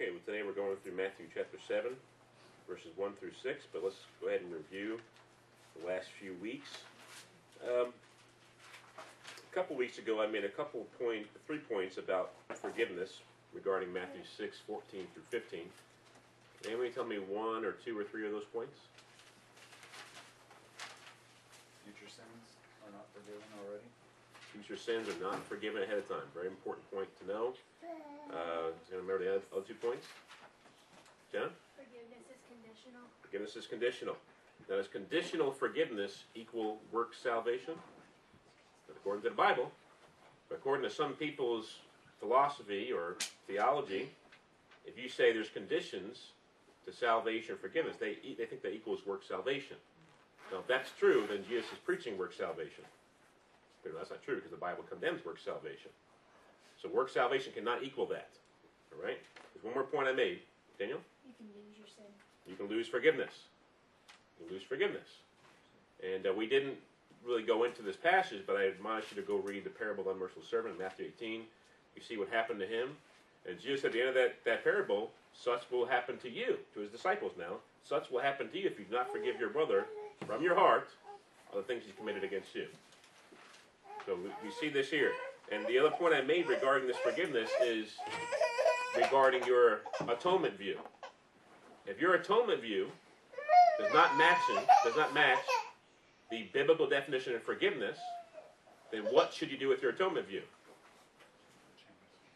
Okay, well, today we're going through Matthew chapter 7, verses 1 through 6, but let's go ahead and review the last few weeks. Um, a couple weeks ago, I made a couple point, three points about forgiveness regarding Matthew 6, 14 through 15. Can anybody tell me one or two or three of those points? Future sins are not forgiven already. Future sins are not forgiven ahead of time. Very important point to know. Uh, remember the other, other two points? John? Forgiveness is conditional. Forgiveness is conditional. Now, does conditional forgiveness equal work salvation? Not according to the Bible. According to some people's philosophy or theology, if you say there's conditions to salvation or forgiveness, they, they think that equals work salvation. Now, if that's true, then Jesus is preaching work salvation. That's not true because the Bible condemns work salvation. So work salvation cannot equal that. All right? There's one more point I made. Daniel? You can lose your sin. You can lose forgiveness. You can lose forgiveness. And uh, we didn't really go into this passage, but I admonish you to go read the parable of the unmerciful servant in Matthew 18. You see what happened to him. And Jesus at the end of that, that parable, such will happen to you, to his disciples now. Such will happen to you if you do not forgive your brother from your heart of the things he's committed against you. So we, see this here. And the other point I made regarding this forgiveness is regarding your atonement view. If your atonement view does not match does not match the biblical definition of forgiveness, then what should you do with your atonement view?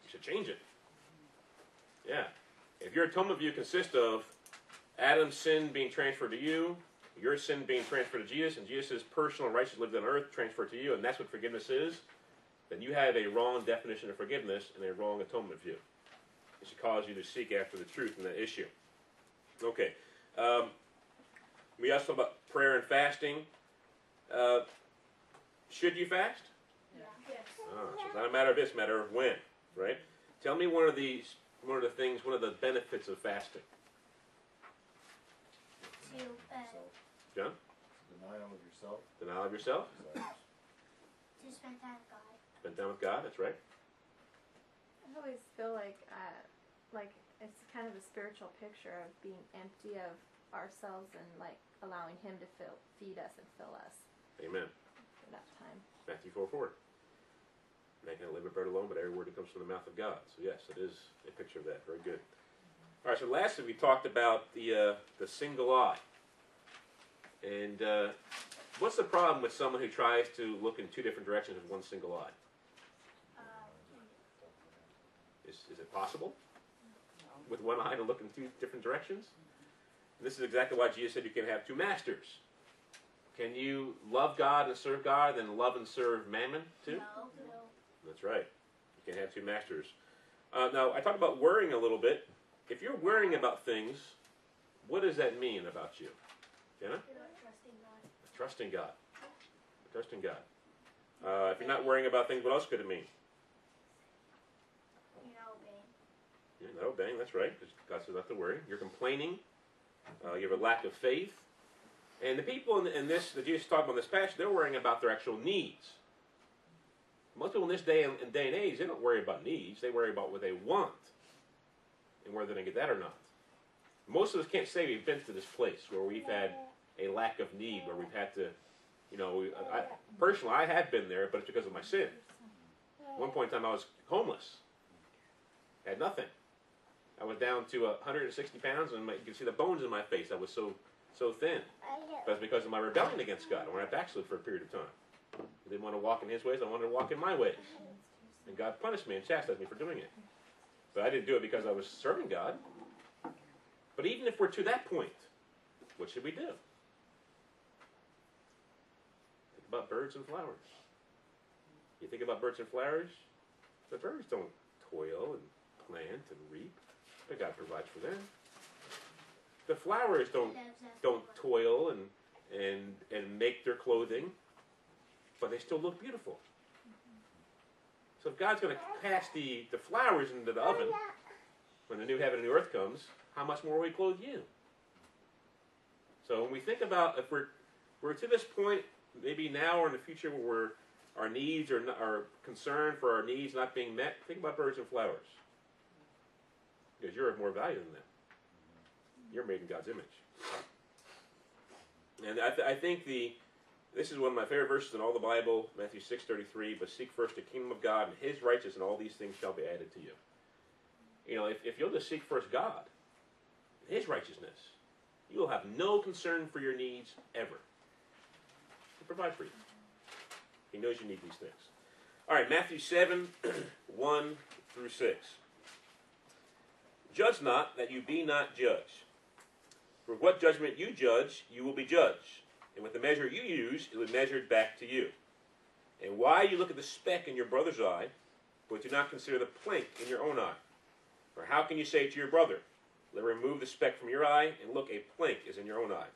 You should change it. Yeah. If your atonement view consists of Adam's sin being transferred to you, your sin being transferred to Jesus, and Jesus' personal righteousness lived on earth transferred to you, and that's what forgiveness is, then you have a wrong definition of forgiveness and a wrong atonement view. It should cause you to seek after the truth in that issue. Okay. Um, we also talked about prayer and fasting. Uh, should you fast? Yeah. Yes. Oh, so it's not a matter of this, matter of when, right? Tell me one of these, one of the things, one of the benefits of fasting. To uh, So, John, denial of yourself, denial of yourself, desires. to spend time with God. spend time with God. That's right. I always feel like, uh, like it's kind of a spiritual picture of being empty of ourselves and like allowing Him to fill, feed us and fill us Amen. for that time. Matthew 4 4. Man can live with bread alone, but every word that comes from the mouth of God. So, yes, it is a picture of that. Very good. All right, so lastly, we talked about the, uh, the single eye. And uh, what's the problem with someone who tries to look in two different directions with one single eye? Is, is it possible with one eye to look in two different directions? And this is exactly why Jesus said you can have two masters. Can you love God and serve God, then love and serve mammon too? no, no. That's right. You can have two masters. Uh, now, I talked about worrying a little bit. If you're worrying about things, what does that mean about you? Jenna? Not trusting God. God. Trusting God. Uh, if you're not worrying about things, what else could it mean? You're not obeying. You're not obeying, that's right, because God says not to worry. You're complaining. Uh, you have a lack of faith. And the people in, in this, that Jesus talked about in this passage, they're worrying about their actual needs. Most people in this day and, day and age, they don't worry about needs. They worry about what they want and whether they get that or not. Most of us can't say we've been to this place where we've had a lack of need, where we've had to, you know, I, personally, I have been there, but it's because of my sin. At one point in time, I was homeless. I had nothing. I was down to 160 pounds, and my, you can see the bones in my face. I was so so thin. It's because of my rebellion against God, I backslid for a period of time. I didn't want to walk in His ways. I wanted to walk in my ways, and God punished me and chastised me for doing it. But I didn't do it because I was serving God. But even if we're to that point, what should we do? Think about birds and flowers. You think about birds and flowers, the birds don't toil and plant and reap, but God provides for them. The flowers don't don't toil and and and make their clothing, but they still look beautiful. So if God's going to cast the, the flowers into the oven when the new heaven and new earth comes, how much more will He clothe you? So when we think about if we're we're to this point, maybe now or in the future, where our needs are are concerned for our needs not being met, think about birds and flowers. because you're of more value than them. You're made in God's image. And I, th- I think the this is one of my favorite verses in all the Bible, Matthew six thirty three. But seek first the kingdom of God and His righteousness, and all these things shall be added to you. You know, if, if you'll just seek first God, His righteousness, you will have no concern for your needs ever. Provide for you. He knows you need these things. All right, Matthew 7 1 through 6. Judge not that you be not judged. For what judgment you judge, you will be judged. And with the measure you use, it will be measured back to you. And why you look at the speck in your brother's eye, but do not consider the plank in your own eye? For how can you say to your brother, Let remove the speck from your eye, and look, a plank is in your own eye?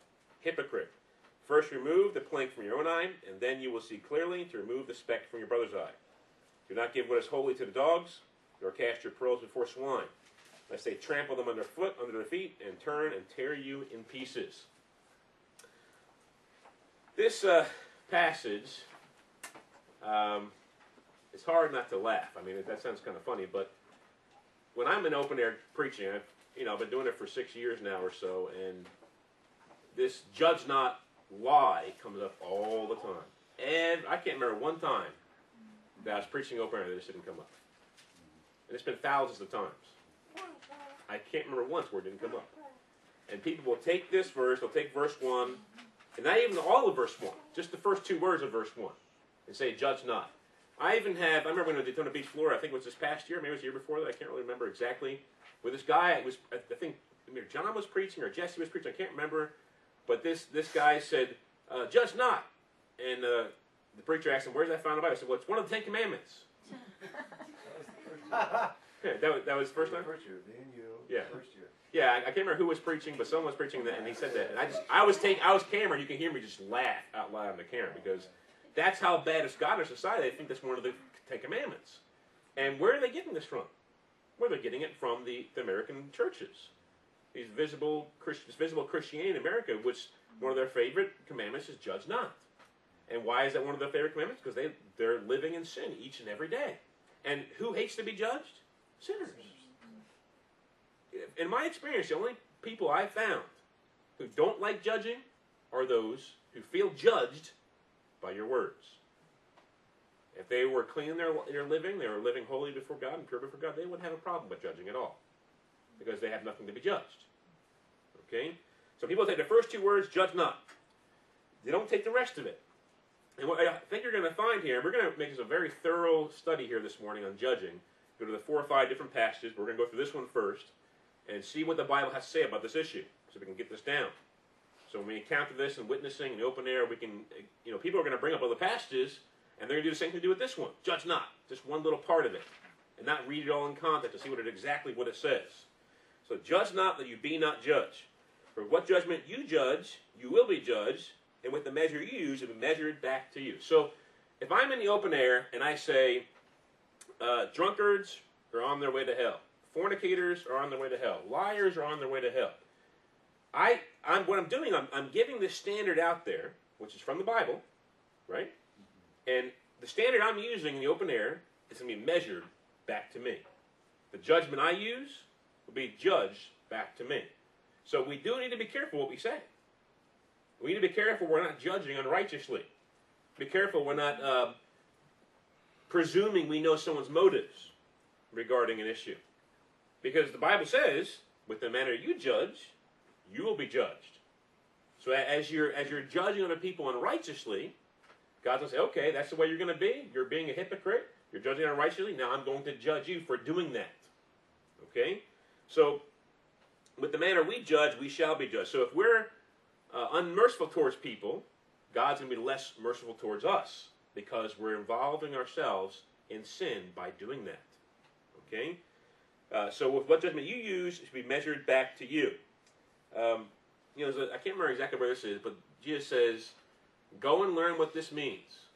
Hypocrite. First remove the plank from your own eye, and then you will see clearly to remove the speck from your brother's eye. Do not give what is holy to the dogs, nor cast your pearls before swine, lest they trample them underfoot, under their feet, and turn and tear you in pieces. This uh, passage, um, it's hard not to laugh. I mean, that sounds kind of funny, but when I'm in open air preaching, I've you know I've been doing it for six years now or so, and this judge not lie comes up all the time. And I can't remember one time that I was preaching open air that this didn't come up. And it's been thousands of times. I can't remember once where it didn't come up. And people will take this verse, they'll take verse 1, and not even all of verse 1, just the first two words of verse 1, and say, Judge not. I even have, I remember when I was at Daytona Beach, Florida, I think it was this past year, maybe it was the year before that, I can't really remember exactly, with this guy, it was, I think John was preaching or Jesse was preaching, I can't remember, but this, this guy said, uh, Judge not. And uh, the preacher asked him, Where's that found in the Bible? I said, Well, it's one of the Ten Commandments. Yeah, that was, that was the first time? First year, me you. Yeah. First year. Yeah, I, I can't remember who was preaching, but someone was preaching that, and he said that, and I just, I was taking, I was camera, you can hear me just laugh out loud on the camera because that's how bad it's got in our society. They think that's one of the Ten Commandments, and where are they getting this from? Where they're getting it from the, the American churches, these visible visible Christianity in America, which one of their favorite commandments is judge not. And why is that one of their favorite commandments? Because they they're living in sin each and every day, and who hates to be judged? Sinners in my experience, the only people I found who don't like judging are those who feel judged by your words. If they were clean in their, their living, they were living holy before God and pure before God, they wouldn't have a problem with judging at all because they have nothing to be judged. Okay? So people take the first two words, judge not. They don't take the rest of it. And what I think you're going to find here, and we're going to make this a very thorough study here this morning on judging. Go to the four or five different passages. We're going to go through this one first and see what the Bible has to say about this issue so we can get this down. So when we encounter this in witnessing in the open air, we can, you know, people are going to bring up other passages and they're going to do the same thing to do with this one. Judge not, just one little part of it, and not read it all in context to see what it exactly what it says. So judge not that you be not judged. For what judgment you judge, you will be judged, and with the measure you use, it will be measured back to you. So if I'm in the open air and I say, uh, drunkards are on their way to hell, fornicators are on their way to hell, liars are on their way to hell. I, I'm what I'm doing. I'm, I'm giving this standard out there, which is from the Bible, right? And the standard I'm using in the open air is going to be measured back to me. The judgment I use will be judged back to me. So we do need to be careful what we say. We need to be careful we're not judging unrighteously. Be careful we're not uh, presuming we know someone's motives regarding an issue. Because the Bible says, with the manner you judge, you will be judged. So as you're as you're judging other people unrighteously, God's gonna say, okay, that's the way you're gonna be. You're being a hypocrite. You're judging unrighteously. Now I'm going to judge you for doing that. Okay? So with the manner we judge, we shall be judged. So if we're uh, unmerciful towards people, God's going to be less merciful towards us because we're involving ourselves in sin by doing that. Okay? Uh, so with what judgment you use should be measured back to you. Um, you know, I can't remember exactly where this is, but Jesus says, "Go and learn what this means.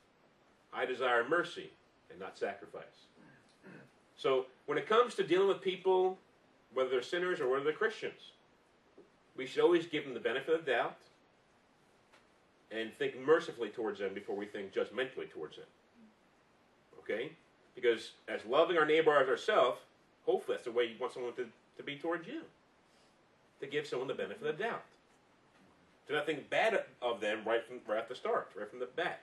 I desire mercy and not sacrifice." So when it comes to dealing with people, whether they're sinners or whether they're Christians, we should always give them the benefit of the doubt and think mercifully towards them before we think judgmentally towards them. Okay? Because as loving our neighbor as ourselves, hopefully that's the way you want someone to to be towards you. To give someone the benefit of the doubt. To not think bad of them right from right at the start, right from the bat.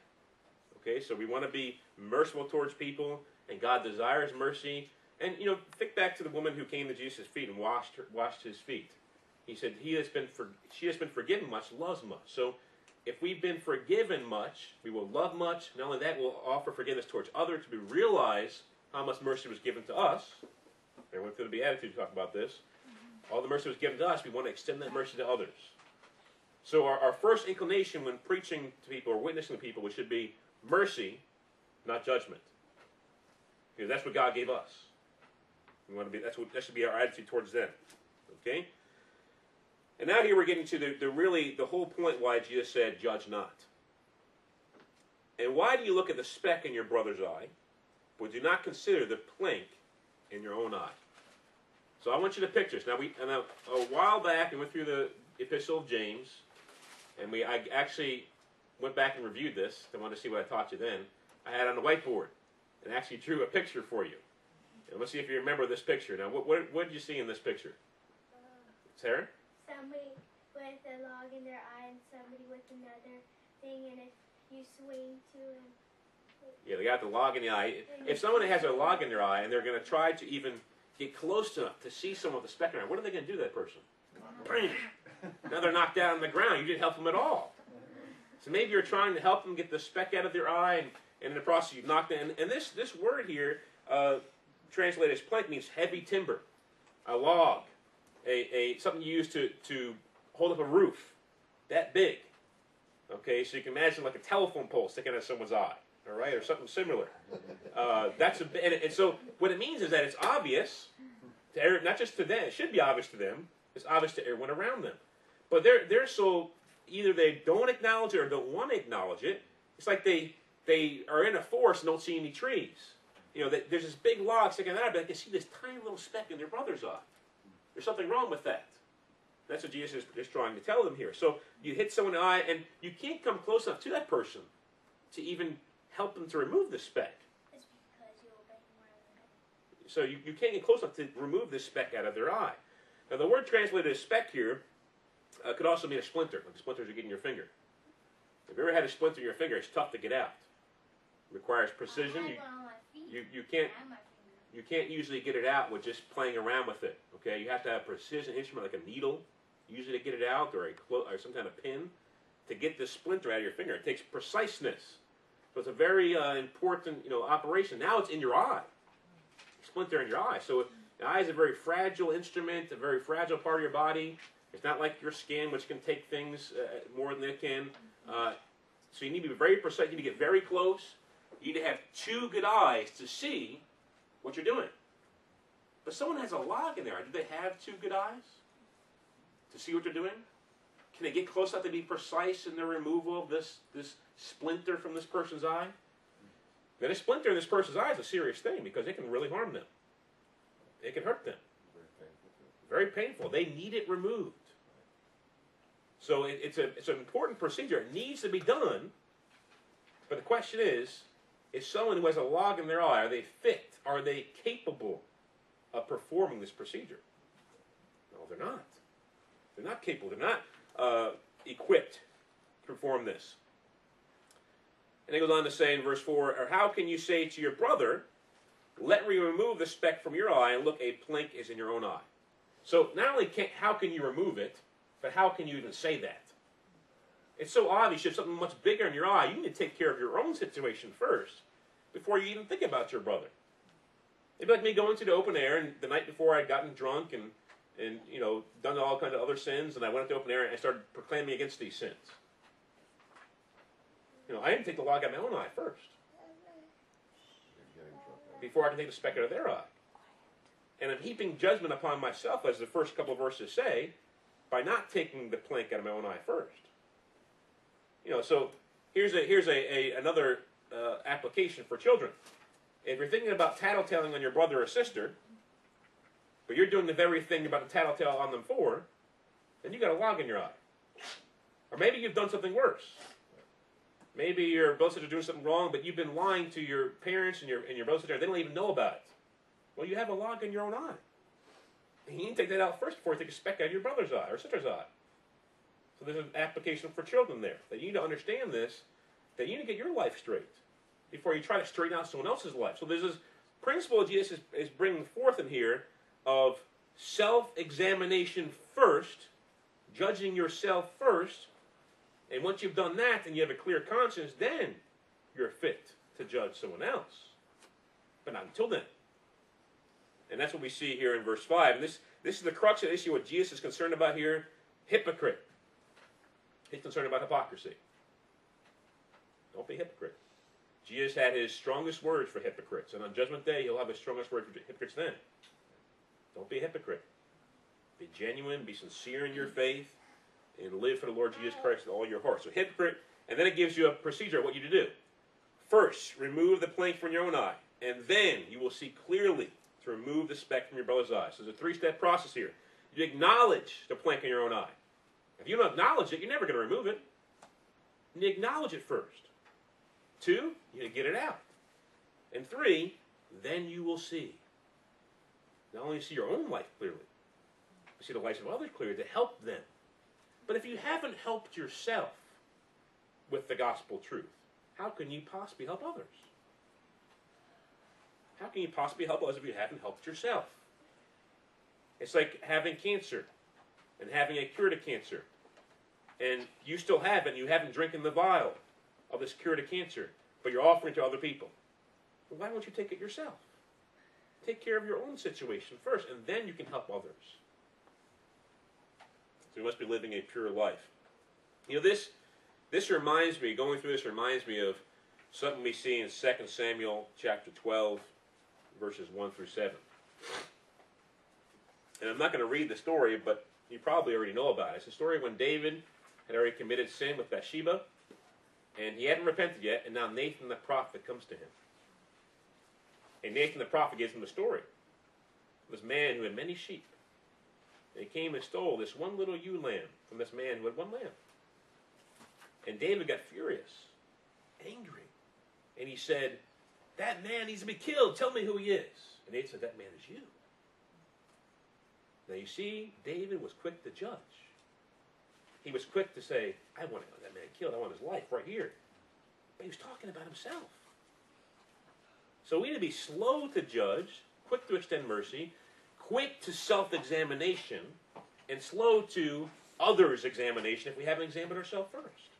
Okay, so we want to be merciful towards people, and God desires mercy. And you know, think back to the woman who came to Jesus' feet and washed her, washed his feet. He said, "He has been for, she has been forgiven much, loves much." So, if we've been forgiven much, we will love much. Not only that, we'll offer forgiveness towards others to realize how much mercy was given to us. I went through the Beatitudes to talk about this. All the mercy was given to us. We want to extend that mercy to others. So our, our first inclination when preaching to people or witnessing to people, which should be mercy, not judgment. Because that's what God gave us. We want to be that's what that should be our attitude towards them. Okay? And now here we're getting to the, the really the whole point why Jesus said, judge not. And why do you look at the speck in your brother's eye, but do not consider the plank in your own eye? So I want you to picture this. Now we and a, a while back I went through the epistle of James, and we I actually went back and reviewed this. I wanted to see what I taught you then. I had on the whiteboard and actually drew a picture for you. And let's see if you remember this picture. Now, what what, what did you see in this picture, Uh, Sarah? somebody with a log in their eye and somebody with another thing, and if you swing to him, Yeah, they got the log in the eye. If someone has a log in their eye and they're going to try to even get close enough to see someone with a speck in their eye, what are they going to do to that person? Bang! now they're knocked down on the ground. You didn't help them at all. So maybe you're trying to help them get the speck out of their eye, and, and in the process you've knocked them. And, and this this word here, uh, translated as plank, means heavy timber, a log, a, a something you use to to hold up a roof, that big. Okay, so you can imagine like a telephone pole sticking out of someone's eye, all right, or something similar. Uh, that's a and, and so what it means is that it's obvious to not just to them. It should be obvious to them. It's obvious to everyone around them. But they're they're so either they don't acknowledge it or don't want to acknowledge it. It's like they they are in a forest and don't see any trees. You know, there's this big log sticking out, but they can see this tiny little speck in their brother's eye. There's something wrong with that. That's what Jesus is, trying to tell them here. So you hit someone in the eye, and you can't come close enough to that person to even help them to remove the speck. it's because you obey more than. So you, you can't get close enough to remove this speck out of their eye. Now, the word translated as speck here uh, could also mean a splinter, like the splinters you get in your finger. If you ever had a splinter in your finger, it's tough to get out. It requires precision. I You, you, you can't you can't usually get it out with just playing around with it. Okay, you have to have a precision instrument like a needle, usually to get it out, or a or some kind of pin to get this splinter out of your finger. It takes preciseness. So it's a very uh, important you know operation. Now it's in your eye, splinter in your eye. So the eye is a very fragile instrument, a very fragile part of your body. It's not like your skin, which can take things uh, more than it can. Uh, so you need to be very precise. You need to get very close. You need to have two good eyes to see what you're doing. But someone has a log in their eye. Do they have two good eyes to see what they're doing? Can they get close enough to be precise in the removal of this this splinter from this person's eye? Then a splinter in this person's eye is a serious thing because it can really harm them. It can hurt them. Very painful. They need it removed. So it, it's a it's an important procedure. It needs to be done. But the question is, is someone who has a log in their eye, are they fit? Are they capable of performing this procedure? No, they're not. They're not capable. They're not uh, equipped to perform this. And it goes on to say in verse 4 Or how can you say to your brother, Let me remove the speck from your eye, and look, a plank is in your own eye? So not only can, how can you remove it, but how can you even say that? It's so obvious you have something much bigger in your eye. You need to take care of your own situation first before you even think about your brother. It'd be like me going to the open air, and the night before I'd gotten drunk and, and you know done all kinds of other sins, and I went to the open air and I started proclaiming against these sins. You know, I didn't take the log out of my own eye first before I can take the speck out of their eye. And I'm heaping judgment upon myself, as the first couple verses say, by not taking the plank out of my own eye first. You know, so here's a here's a, a another uh, application for children. If you're thinking about tattletaling on your brother or sister, but you're doing the very thing you're about to tattletale on them for, then you got a log in your eye. Or maybe you've done something worse. Maybe your brother sister doing something wrong, but you've been lying to your parents and your and your brother sister. They don't even know about it. Well, you have a log in your own eye. you need to take that out first before you take a speck out of your brother's eye or sister's eye. So there's an application for children there that you need to understand this, that you need to get your life straight before you try to straighten out someone else's life. So there's this principle Jesus is, is bringing forth in here of self-examination first, judging yourself first, and once you've done that and you have a clear conscience, then you're fit to judge someone else. But not until then. And that's what we see here in verse 5. And this, this is the crux of the issue, what Jesus is concerned about here hypocrite. He's concerned about hypocrisy. Don't be a hypocrite. Jesus had his strongest words for hypocrites, and on Judgment Day, he'll have his strongest words for hypocrites then. Don't be a hypocrite. Be genuine, be sincere in your faith, and live for the Lord Jesus Christ with all your heart. So, hypocrite, and then it gives you a procedure of what you to do. First, remove the plank from your own eye, and then you will see clearly to remove the speck from your brother's eye. So, there's a three step process here. You acknowledge the plank in your own eye. If you don't acknowledge it, you're never going to remove it. You acknowledge it first. Two, you get it out. And three, then you will see. Not only see your own life clearly, you see the lives of others clearly to help them. But if you haven't helped yourself with the gospel truth, how can you possibly help others? How can you possibly help others if you haven't helped yourself? It's like having cancer and having a cure to cancer. And you still have it, and you haven't drinking the vial of this cure to cancer, but you're offering to other people. Why won't you take it yourself? Take care of your own situation first, and then you can help others. So you must be living a pure life. You know, this this reminds me, going through this reminds me of something we see in 2 Samuel chapter 12, verses 1 through 7. And I'm not going to read the story, but you probably already know about it. It's a story when David had already committed sin with Bathsheba, and he hadn't repented yet, and now Nathan the prophet comes to him. And Nathan the prophet gives him the story of this man who had many sheep. He came and stole this one little ewe lamb from this man who had one lamb. And David got furious, angry. And he said, That man needs to be killed. Tell me who he is. And Nathan said, That man is you. Now you see, David was quick to judge. He was quick to say, I want to have that man killed. I want his life right here. But he was talking about himself. So we need to be slow to judge, quick to extend mercy, quick to self examination, and slow to others' examination if we haven't examined ourselves first.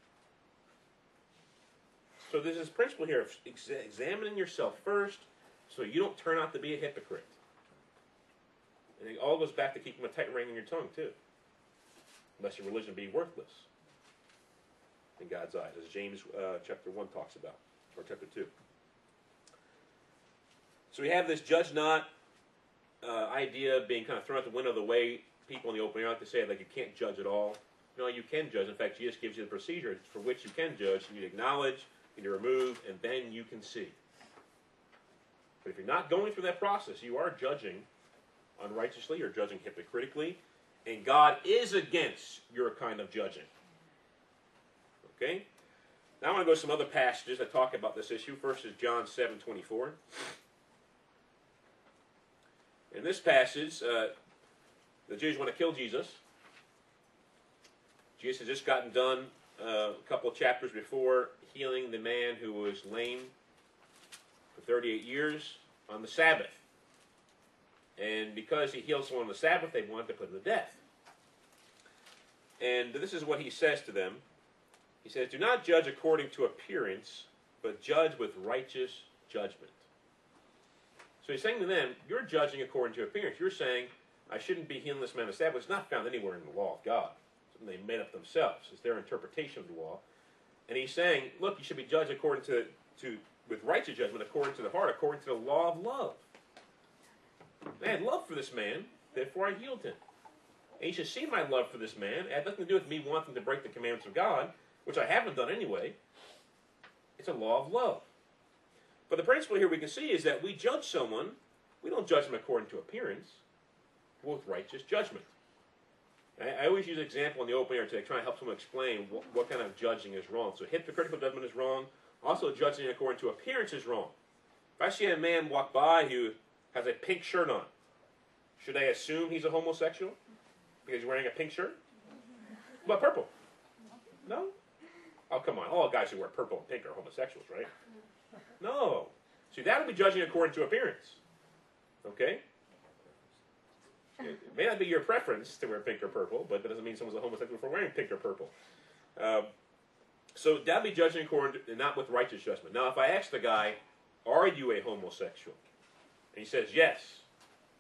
So there's this principle here of ex- examining yourself first so you don't turn out to be a hypocrite. And it all goes back to keeping a tight rein on your tongue, too. Lest your religion be worthless in God's eyes, as James uh, chapter 1 talks about, or chapter 2. So we have this judge not uh, idea being kind of thrown out the window the way people in the open air like to say, like you can't judge at all. No, you can judge. In fact, Jesus gives you the procedure for which you can judge. You need to acknowledge, you need to remove, and then you can see. But if you're not going through that process, you are judging unrighteously or judging hypocritically, and God is against your kind of judging. Okay? Now I want to go to some other passages that talk about this issue. First is John 7 24. In this passage, uh, the Jews want to kill Jesus. Jesus has just gotten done uh, a couple of chapters before healing the man who was lame for 38 years on the Sabbath. And because he healed someone on the Sabbath, they wanted to put him to death. And this is what he says to them. He says, Do not judge according to appearance, but judge with righteous judgment. So he's saying to them, You're judging according to appearance. You're saying, I shouldn't be healing this man the Sabbath. It's not found anywhere in the law of God. Something they made up themselves. It's their interpretation of the law. And he's saying, Look, you should be judged according to, to with righteous judgment, according to the heart, according to the law of love. I had love for this man, therefore I healed him. And you should see my love for this man. It had nothing to do with me wanting to break the commandments of God, which I haven't done anyway. It's a law of love. But the principle here we can see is that we judge someone, we don't judge them according to appearance, but with righteous judgment. I, I always use an example in the open air to try and help someone explain what, what kind of judging is wrong. So hypocritical judgment is wrong. Also, judging according to appearance is wrong. If I see a man walk by who has a pink shirt on, Should I assume he's a homosexual because he's wearing a pink shirt? What purple? No. Oh come on! All guys who wear purple and pink are homosexuals, right? No. See, that would be judging according to appearance. Okay. It may not be your preference to wear pink or purple, but that doesn't mean someone's a homosexual for wearing pink or purple. Um, so that'd be judging according to, not with righteous judgment. Now, if I ask the guy, "Are you a homosexual?" and he says yes,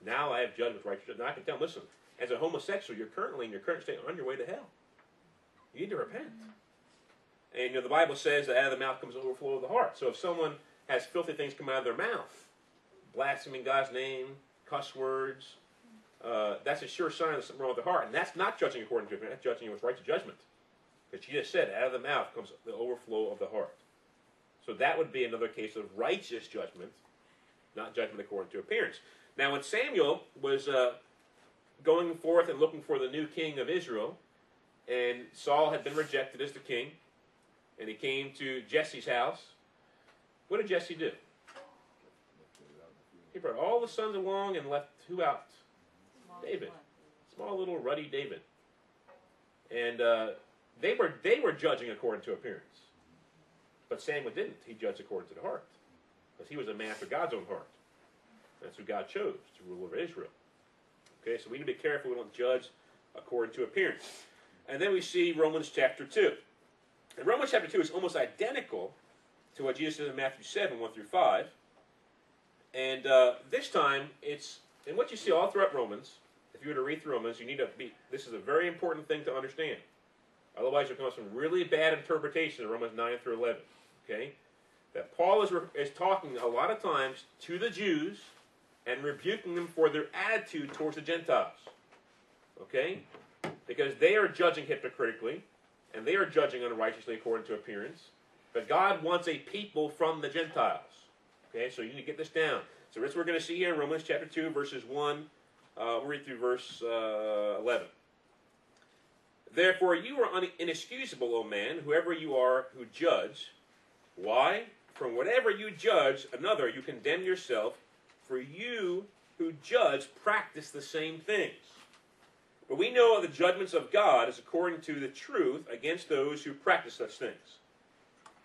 now I have judged with righteous judgment. Now I can tell him, listen, as a homosexual, you're currently in your current state on your way to hell. You need to repent. And you know the Bible says that out of the mouth comes the overflow of the heart. So if someone has filthy things come out of their mouth, blaspheming God's name, cuss words, uh, that's a sure sign of something wrong with the heart. And that's not judging according to judgment, that's judging with righteous judgment. Because she just said, out of the mouth comes the overflow of the heart. So that would be another case of righteous judgment, not judgment according to appearance. Now, when Samuel was uh, going forth and looking for the new king of Israel, and Saul had been rejected as the king, and he came to Jesse's house, what did Jesse do? He brought all the sons along and left who out? David. Small little ruddy David. And uh, they were they were judging according to appearance. But Samuel didn't. He judged according to the heart. Because he was a man after God's own heart. That's who God chose to rule over Israel. Okay, so we need to be careful we don't judge according to appearance. And then we see Romans chapter 2. And Romans chapter 2 is almost identical to what Jesus said in Matthew 7, 1 through 5. And uh, this time, it's, and what you see all throughout Romans, if you were to read through Romans, you need to be, this is a very important thing to understand. Otherwise, you'll come up with some really bad interpretations of Romans 9 through 11. Okay? That Paul is, is talking a lot of times to the Jews and rebuking them for their attitude towards the Gentiles. Okay? Because they are judging hypocritically, and they are judging unrighteously according to appearance. But God wants a people from the Gentiles. Okay, so you need to get this down. So this we're going to see here in Romans chapter 2, verses 1, uh, we'll read through verse uh, 11. Therefore you are un- inexcusable, O man, whoever you are who judge. Why? From whatever you judge another, you condemn yourself, for you who judge practice the same things. But we know the judgments of God is according to the truth against those who practice such things.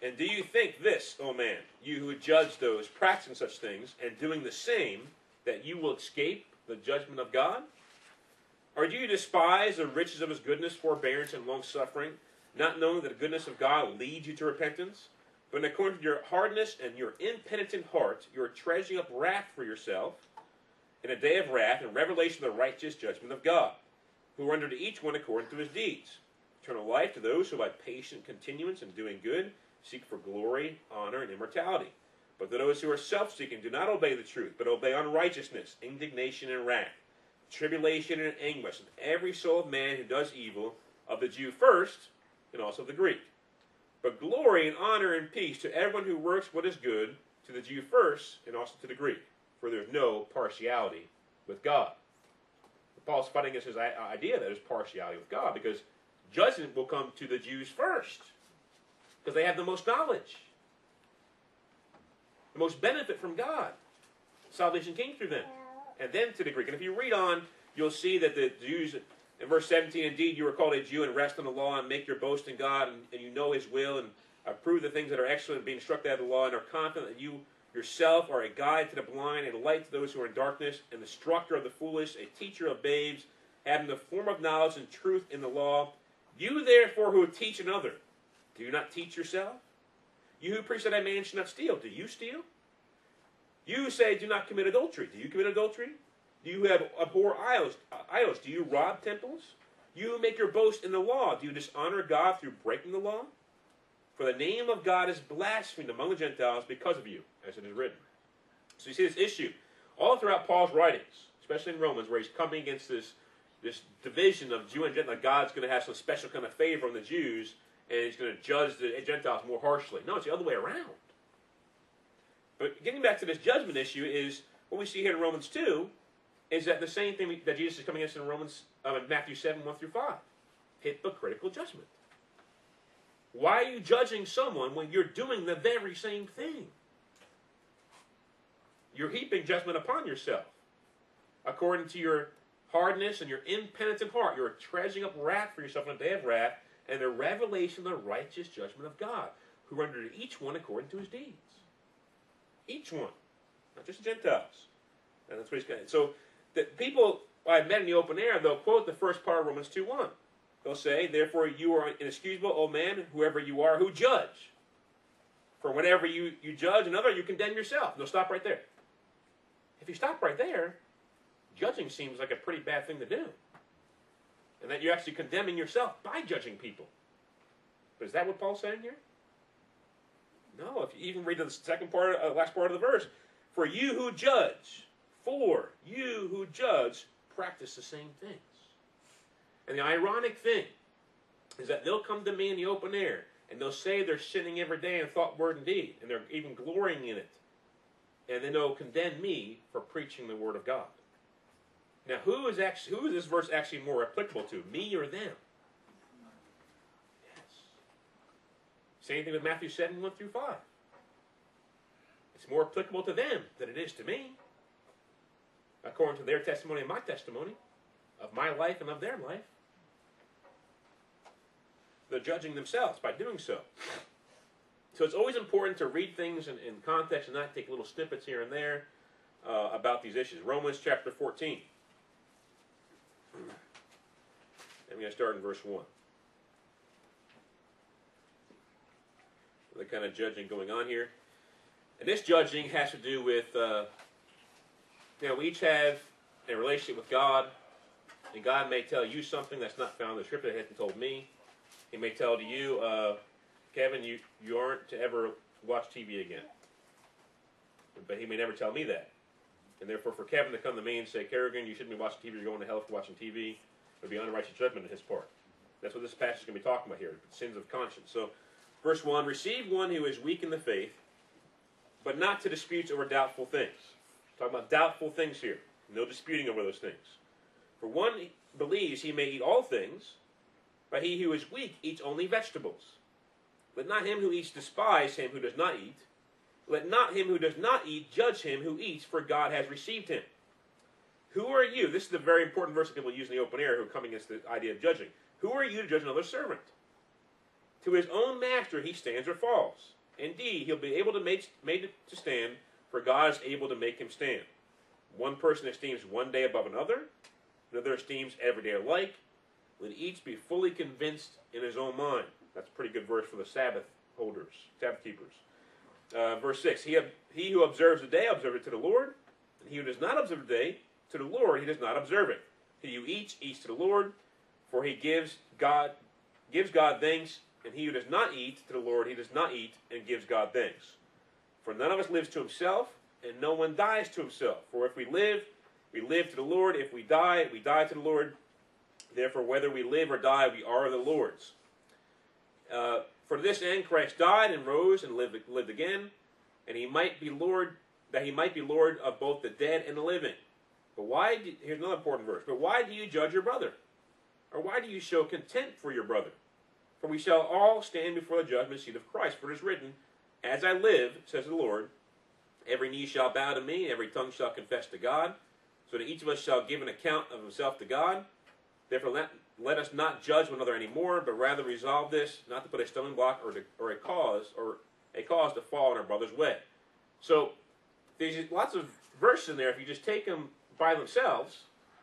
And do you think this, O man, you who judge those practicing such things and doing the same, that you will escape the judgment of God? Or do you despise the riches of his goodness, forbearance, and long suffering, not knowing that the goodness of God leads you to repentance? But according to your hardness and your impenitent heart, you are treasuring up wrath for yourself in a day of wrath and revelation of the righteous judgment of God, who render to each one according to his deeds. Eternal life to those who by patient continuance in doing good seek for glory, honor, and immortality. But to those who are self seeking do not obey the truth, but obey unrighteousness, indignation, and wrath, tribulation and anguish, and every soul of man who does evil, of the Jew first, and also of the Greek. But glory and honor and peace to everyone who works what is good, to the Jew first, and also to the Greek. For there is no partiality with God. Paul's fighting against his uh, idea that there's partiality with God, because judgment will come to the Jews first because they have the most knowledge, the most benefit from God. Salvation came through them, and then to the Greek. And if you read on, you'll see that the Jews, in verse 17, indeed you are called a Jew and rest on the law and make your boast in God, and, and you know His will and uh, approve the things that are excellent, and being instructed out of the law, and are confident that you yourself are a guide to the blind, a light to those who are in darkness, an instructor of the foolish, a teacher of babes, having the form of knowledge and truth in the law. You therefore who teach another, do you not teach yourself? You who preach that a man should not steal, do you steal? You say, do not commit adultery. Do you commit adultery? Do you have abhor idols? Uh, idols? Do you rob temples? You make your boast in the law. Do you dishonor God through breaking the law? For the name of God is blasphemed among the Gentiles because of you, as it is written. So you see this issue all throughout Paul's writings, especially in Romans, where he's coming against this, this division of Jew and Gentile. God's going to have some special kind of favor on the Jews, and he's going to judge the Gentiles more harshly. No, it's the other way around. But getting back to this judgment issue is what we see here in Romans 2 is that the same thing that Jesus is coming against in Romans, uh, Matthew 7, 1 through 5. Hypocritical judgment. Why are you judging someone when you're doing the very same thing? You're heaping judgment upon yourself. according to your hardness and your impenitent heart. You're treasuring up wrath for yourself in a day of wrath and the revelation of the righteous judgment of God, who rendered each one according to his deeds. Each one, not just the Gentiles. And that's what he's got. So the people I've met in the open air, they'll quote the first part of Romans 2 1. They'll say, Therefore you are inexcusable, O man, whoever you are, who judge. For whenever you, you judge another, you condemn yourself. They'll stop right there. If you stop right there, judging seems like a pretty bad thing to do. And that you're actually condemning yourself by judging people. But is that what Paul's saying here? No, if you even read the second part, uh, last part of the verse, for you who judge, for you who judge, practice the same things. And the ironic thing is that they'll come to me in the open air and they'll say they're sinning every day in thought, word, and deed, and they're even glorying in it. And then they'll condemn me for preaching the word of God. Now, who is actually who is this verse actually more applicable to, me or them? Yes. Same thing with Matthew 7, 1 through 5. It's more applicable to them than it is to me. According to their testimony and my testimony, of my life and of their life. They're judging themselves by doing so. So it's always important to read things in, in context and not take little snippets here and there uh, about these issues. Romans chapter 14. I'm going to start in verse 1. The kind of judging going on here. And this judging has to do with, uh, know, we each have a relationship with God, and God may tell you something that's not found in the scripture that hasn't told me. He may tell to you, uh, Kevin, you, you aren't to ever watch TV again. But he may never tell me that. And therefore, for Kevin to come to me and say, Kerrigan, you shouldn't be watching TV, you're going to hell for watching TV, would be unrighteous judgment on his part. That's what this passage is going to be talking about here sins of conscience. So, verse 1 Receive one who is weak in the faith, but not to disputes over doubtful things. Talking about doubtful things here. No disputing over those things. For one believes he may eat all things, but he who is weak eats only vegetables. Let not him who eats despise him who does not eat. Let not him who does not eat judge him who eats, for God has received him. Who are you? This is the very important verse that people use in the open air who are coming against the idea of judging. Who are you to judge another servant? To his own master he stands or falls. Indeed, he'll be able to make made to stand, for God is able to make him stand. One person esteems one day above another, another esteems every day alike. Let each be fully convinced in his own mind. That's a pretty good verse for the Sabbath holders, Sabbath keepers. Uh, verse 6 he, he who observes the day observes it to the Lord, and he who does not observe the day to the Lord, he does not observe it. He who eats, eats to the Lord, for he gives God gives God thanks, and he who does not eat to the Lord, he does not eat and gives God thanks. For none of us lives to himself, and no one dies to himself. For if we live, we live to the Lord. If we die, we die to the Lord. Therefore, whether we live or die, we are the Lord's. Uh, for this end, Christ died and rose and lived, lived again, and he might be Lord, that he might be Lord of both the dead and the living. But why? Do, here's another important verse. But why do you judge your brother, or why do you show contempt for your brother? For we shall all stand before the judgment seat of Christ. For it is written, "As I live," says the Lord, "every knee shall bow to me, every tongue shall confess to God." So that each of us shall give an account of himself to God. Therefore, let, let us not judge one another anymore, but rather resolve this, not to put a stumbling block or, to, or a cause or a cause to fall in our brother's way. So there's lots of verses in there. If you just take them by themselves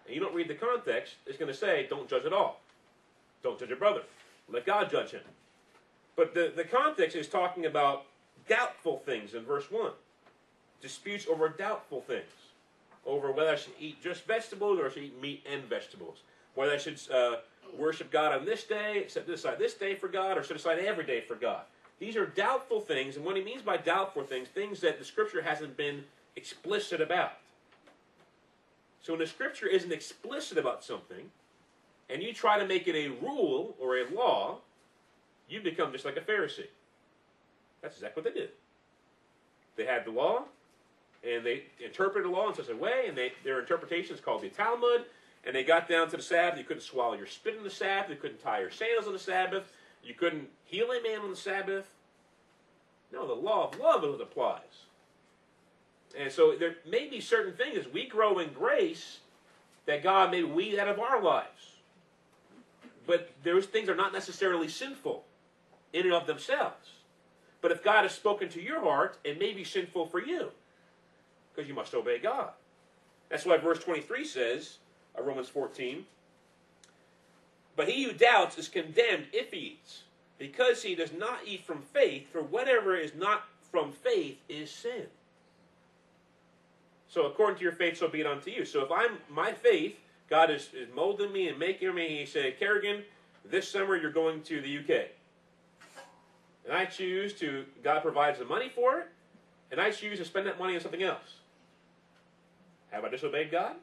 and you don't read the context, it's going to say, "Don't judge at all. Don't judge your brother. Let God judge him." But the, the context is talking about doubtful things in verse one. Disputes over doubtful things, over whether I should eat just vegetables or I should eat meat and vegetables whether I should uh, worship God on this day, set aside this day for God, or set aside every day for God. These are doubtful things, and what he means by doubtful things, things that the Scripture hasn't been explicit about. So when the Scripture isn't explicit about something, and you try to make it a rule or a law, you become just like a Pharisee. That's exactly what they did. They had the law, and they interpreted the law in such a way, and they, their interpretation is called the Talmud, and they got down to the Sabbath. You couldn't swallow your spit on the Sabbath. You couldn't tie your sandals on the Sabbath. You couldn't heal a man on the Sabbath. No, the law of love applies. And so there may be certain things we grow in grace, that God may weed out of our lives. But those things are not necessarily sinful in and of themselves. But if God has spoken to your heart, it may be sinful for you because you must obey God. That's why verse 23 says, of Romans 14, But he who doubts is condemned if he eats, because he does not eat from faith, for whatever is not from faith is sin. So according to your faith, so be it unto you. So if I'm my faith, God is, is molding me and making me, he said, Kerrigan, this summer you're going to the UK. And I choose to, God provides the money for it, and I choose to spend that money on something else. Have I disobeyed God?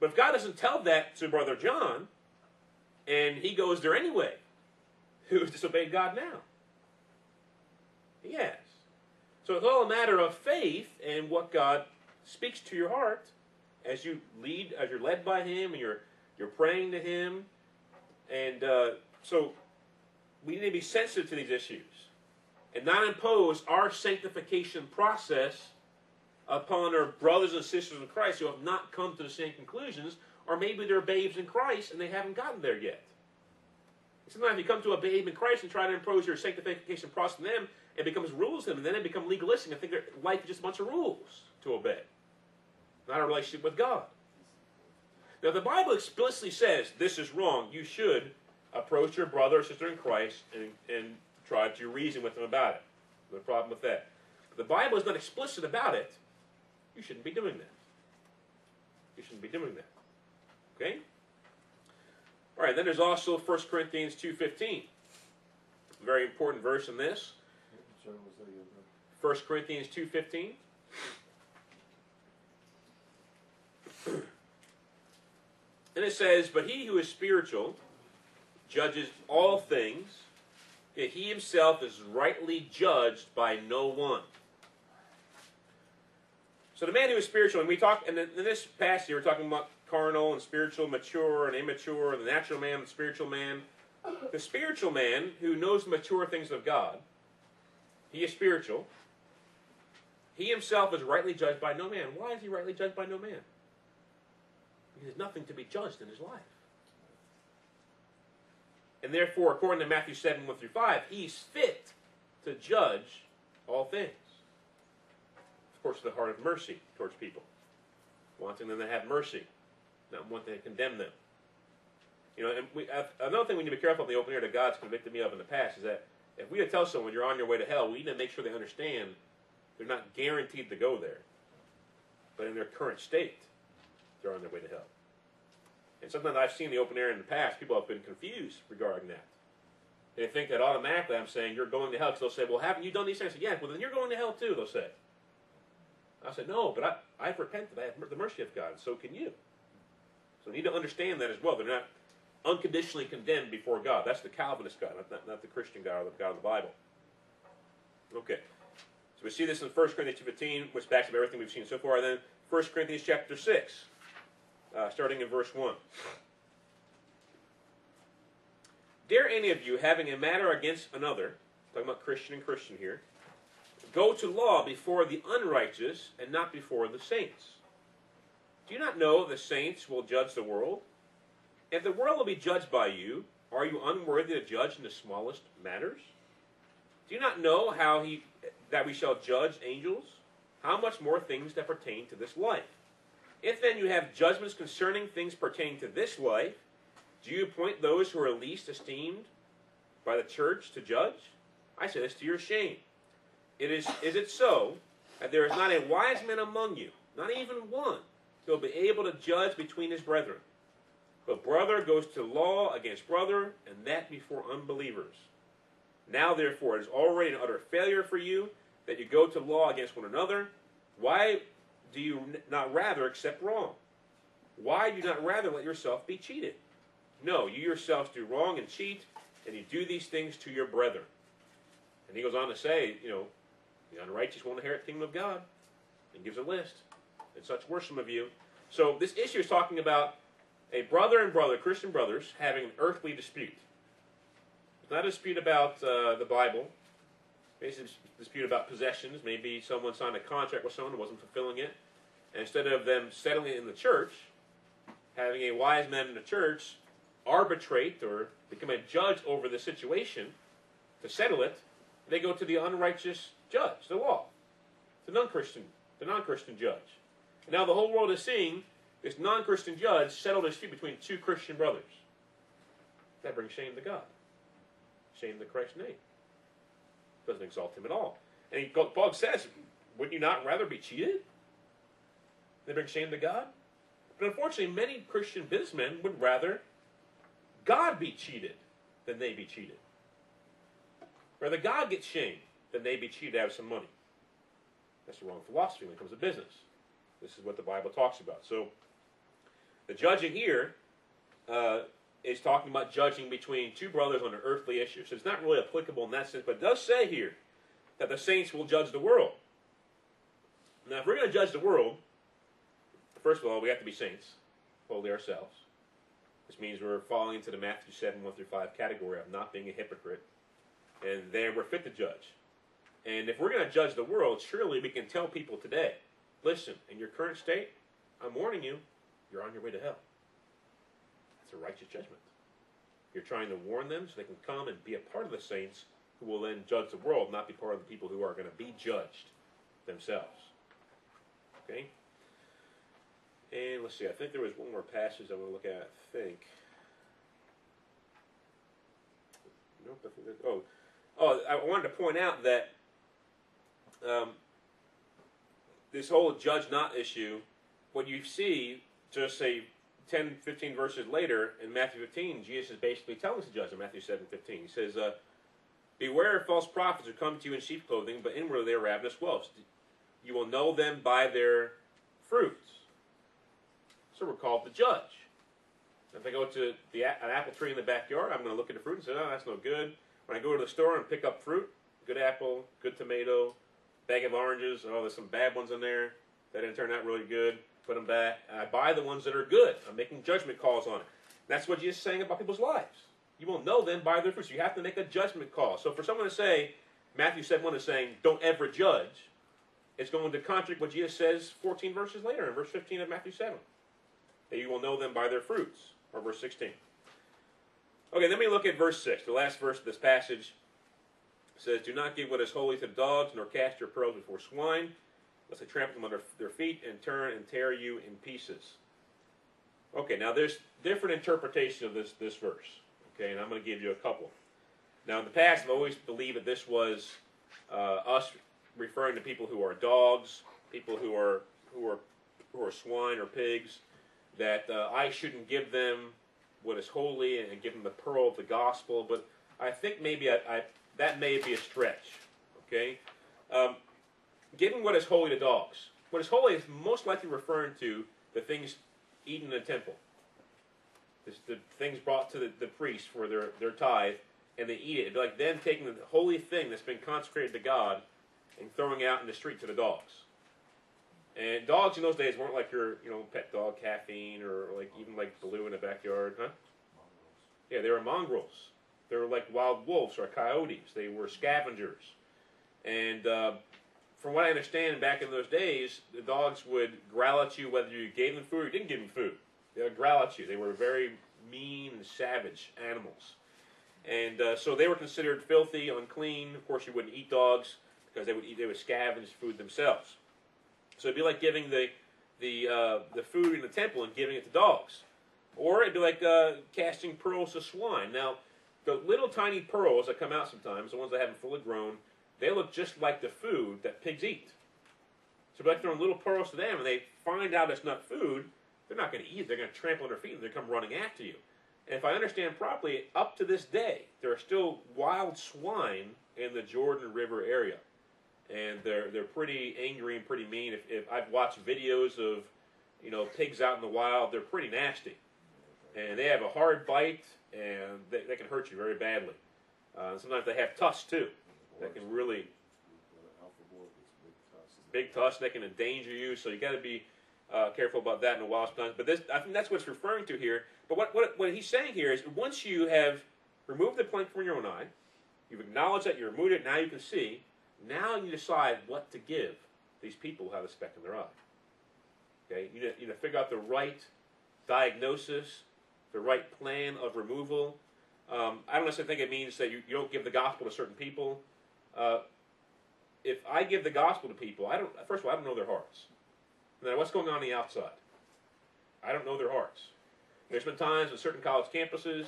But if God doesn't tell that to Brother John, and he goes there anyway, who has disobeyed God now? He has. So it's all a matter of faith and what God speaks to your heart as you lead, as you're led by Him, and you're you're praying to Him, and uh, so we need to be sensitive to these issues and not impose our sanctification process upon our brothers and sisters in Christ who have not come to the same conclusions, or maybe they're babes in Christ and they haven't gotten there yet. Sometimes you come to a babe in Christ and try to impose your sanctification process on them, it becomes rules to them, and then they become legalistic and think their life is just a bunch of rules to obey, not a relationship with God. Now, the Bible explicitly says this is wrong. You should approach your brother or sister in Christ and, and try to reason with them about it. No problem with that. The Bible is not explicit about it. You shouldn't be doing that. You shouldn't be doing that. Okay? All right, then there's also 1 Corinthians 2.15. Very important verse in this. Sorry, was that you? 1 Corinthians 2.15. And it says, But he who is spiritual judges all things, yet he himself is rightly judged by no one. So the man who is spiritual, and we talk, and in this passage we're talking about carnal and spiritual, mature and immature, the natural man and the spiritual man. The spiritual man who knows the mature things of God, he is spiritual. He himself is rightly judged by no man. Why is he rightly judged by no man? He has nothing to be judged in his life. And therefore, according to Matthew 7 1 through 5, he's fit to judge all things. Of course, the heart of mercy towards people, wanting them to have mercy, not wanting to condemn them. You know, and we, another thing we need to be careful of the open air that God's convicted me of in the past is that if we tell someone you're on your way to hell, we need to make sure they understand they're not guaranteed to go there. But in their current state, they're on their way to hell. And sometimes I've seen the open air in the past, people have been confused regarding that. They think that automatically I'm saying you're going to hell because they'll say, well, haven't you done these things? Say, yeah, well, then you're going to hell too, they'll say. I said, no, but I, I've repented. I have the mercy of God, and so can you. So we need to understand that as well. They're not unconditionally condemned before God. That's the Calvinist God, not, not the Christian God or the God of the Bible. Okay. So we see this in 1 Corinthians 15, which backs up everything we've seen so far. Then 1 Corinthians chapter 6, uh, starting in verse 1. Dare any of you, having a matter against another, talking about Christian and Christian here, go to law before the unrighteous and not before the saints? Do you not know the saints will judge the world? If the world will be judged by you, are you unworthy to judge in the smallest matters? Do you not know how he that we shall judge angels? How much more things that pertain to this life? If then you have judgments concerning things pertaining to this life, do you appoint those who are least esteemed by the church to judge? I say this to your shame. It is is it so that there is not a wise man among you, not even one, who will be able to judge between his brethren? But brother goes to law against brother, and that before unbelievers. Now, therefore, it is already an utter failure for you that you go to law against one another. Why do you not rather accept wrong? Why do you not rather let yourself be cheated? No, you yourselves do wrong and cheat, and you do these things to your brethren. And he goes on to say, you know, the unrighteous won't inherit the kingdom of God. And gives a list. And such were some of you. So this issue is talking about a brother and brother, Christian brothers, having an earthly dispute. It's not a dispute about uh, the Bible. A dispute about possessions. Maybe someone signed a contract with someone and wasn't fulfilling it. And instead of them settling it in the church, having a wise man in the church arbitrate or become a judge over the situation to settle it, they go to the unrighteous judge, the law, the non-Christian, the non-Christian judge. And now the whole world is seeing this non-Christian judge settle a dispute between two Christian brothers. That brings shame to God, shame to Christ's name. Doesn't exalt him at all. And he, Paul says, "Wouldn't you not rather be cheated?" They bring shame to God. But unfortunately, many Christian businessmen would rather God be cheated than they be cheated. Rather God get shamed than they be cheated out of some money. That's the wrong philosophy when it comes to business. This is what the Bible talks about. So, the judging here uh, is talking about judging between two brothers on an earthly issue. So it's not really applicable in that sense, but it does say here that the saints will judge the world. Now, if we're going to judge the world, first of all, we have to be saints, holy ourselves. This means we're falling into the Matthew 7, 1 through 5 category of not being a hypocrite. And then we're fit to judge. And if we're going to judge the world, surely we can tell people today listen, in your current state, I'm warning you, you're on your way to hell. A righteous judgment. You're trying to warn them so they can come and be a part of the saints who will then judge the world, not be part of the people who are going to be judged themselves. Okay? And let's see, I think there was one more passage I want to look at, I think. Nope, I think that, oh, oh, I wanted to point out that um, this whole judge not issue, what you see, just say 10, 15 verses later in Matthew 15, Jesus is basically telling us to judge in Matthew 7, 15. He says, uh, Beware of false prophets who come to you in sheep clothing, but inwardly they are ravenous wolves. You will know them by their fruits. So we're called to judge. If I go to the, an apple tree in the backyard, I'm going to look at the fruit and say, oh, that's no good. When I go to the store and pick up fruit, good apple, good tomato, bag of oranges, oh, there's some bad ones in there. That didn't turn out really good. Put them back. I buy the ones that are good. I'm making judgment calls on it. That's what Jesus is saying about people's lives. You will know them by their fruits. You have to make a judgment call. So for someone to say, Matthew 7 1 is saying, don't ever judge, it's going to contradict what Jesus says 14 verses later in verse 15 of Matthew 7. That you will know them by their fruits, or verse 16. Okay, let me look at verse 6, the last verse of this passage. It says, Do not give what is holy to dogs, nor cast your pearls before swine, lest they trample them under their feet and turn and tear you in pieces. Okay, now there's different interpretation of this, this verse. Okay, and I'm going to give you a couple. Now, in the past, I've always believed that this was uh, us referring to people who are dogs, people who are who are who are swine or pigs. That uh, I shouldn't give them what is holy and give them the pearl of the gospel. But I think maybe I, I that may be a stretch. Okay, um, giving what is holy to dogs. What is holy is most likely referring to the things eaten in the temple. This, the things brought to the, the priest for their, their tithe, and they eat it. It'd be like them taking the holy thing that's been consecrated to God and throwing out in the street to the dogs. And dogs in those days weren't like your, you know, pet dog, caffeine, or like even like Baloo in the backyard, huh? Yeah, they were mongrels. They were like wild wolves or coyotes. They were scavengers. And uh, from what I understand, back in those days, the dogs would growl at you whether you gave them food or didn't give them food. They would growl at you. They were very mean and savage animals. And uh, so they were considered filthy, unclean. Of course, you wouldn't eat dogs because they would eat, they would scavenge food themselves. So it'd be like giving the the uh, the food in the temple and giving it to dogs, or it'd be like uh, casting pearls to swine. Now, the little tiny pearls that come out sometimes, the ones that haven't fully grown, they look just like the food that pigs eat. So be like throwing little pearls to them, and they find out it's not food. They're not going to eat it. They're going to trample on their feet, and they come running after you. And if I understand properly, up to this day, there are still wild swine in the Jordan River area and they're they're pretty angry and pretty mean. If, if I've watched videos of you know pigs out in the wild, they're pretty nasty, and they have a hard bite and they, they can hurt you very badly. Uh, sometimes they have tusks too that can really big tusks that can endanger you. So you got to be uh, careful about that in the wild sometimes. But this, I think that's what it's referring to here. But what, what what he's saying here is once you have removed the plank from your own eye, you've acknowledged that you removed it. Now you can see now you decide what to give these people who have a speck in their eye. Okay, you need, you need to figure out the right diagnosis, the right plan of removal. Um, I don't necessarily think it means that you, you don't give the gospel to certain people. Uh, if I give the gospel to people, I don't. First of all, I don't know their hearts. Now, what's going on, on the outside? I don't know their hearts. There's been times on certain college campuses,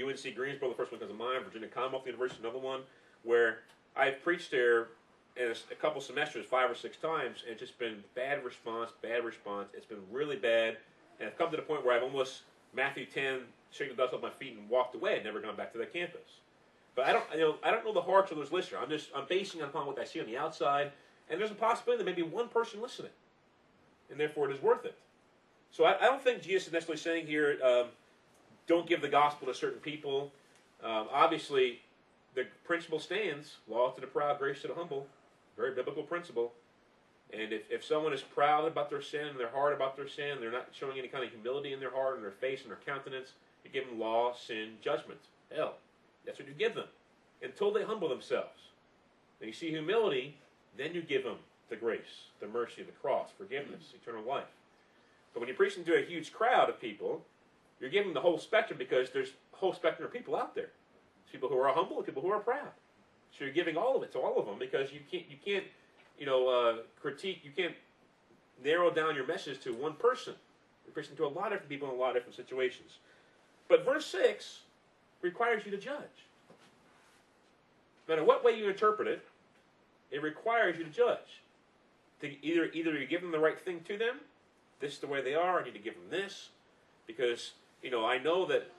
UNC Greensboro, the first one comes to mind, Virginia Commonwealth University, another one, where I've preached there in a, a couple semesters five or six times, and it's just been bad response, bad response. It's been really bad, and I've come to the point where I've almost Matthew 10 shaken the dust off my feet and walked away and never gone back to that campus. But I don't, know, I don't know the hearts of those listeners. I'm just, I'm basing upon what I see on the outside, and there's a possibility that maybe one person listening, and therefore it is worth it. So I, I don't think Jesus is necessarily saying here, um, don't give the gospel to certain people. Um, obviously, the principle stands: law to the proud, grace to the humble. Very biblical principle. And if, if someone is proud about their sin, and their heart about their sin, they're not showing any kind of humility in their heart, and their face, and their countenance, you give them law, sin, judgment, hell. That's what you give them until they humble themselves. When you see humility, then you give them the grace, the mercy, of the cross, forgiveness, eternal life. But when you're preaching to a huge crowd of people, you're giving the whole spectrum because there's a whole spectrum of people out there. People who are humble and people who are proud. So you're giving all of it to all of them because you can't you can't you know uh, critique you can't narrow down your message to one person. You're preaching to a lot of different people in a lot of different situations. But verse six requires you to judge. No matter what way you interpret it, it requires you to judge. To either either you give them the right thing to them, this is the way they are. I need to give them this because you know I know that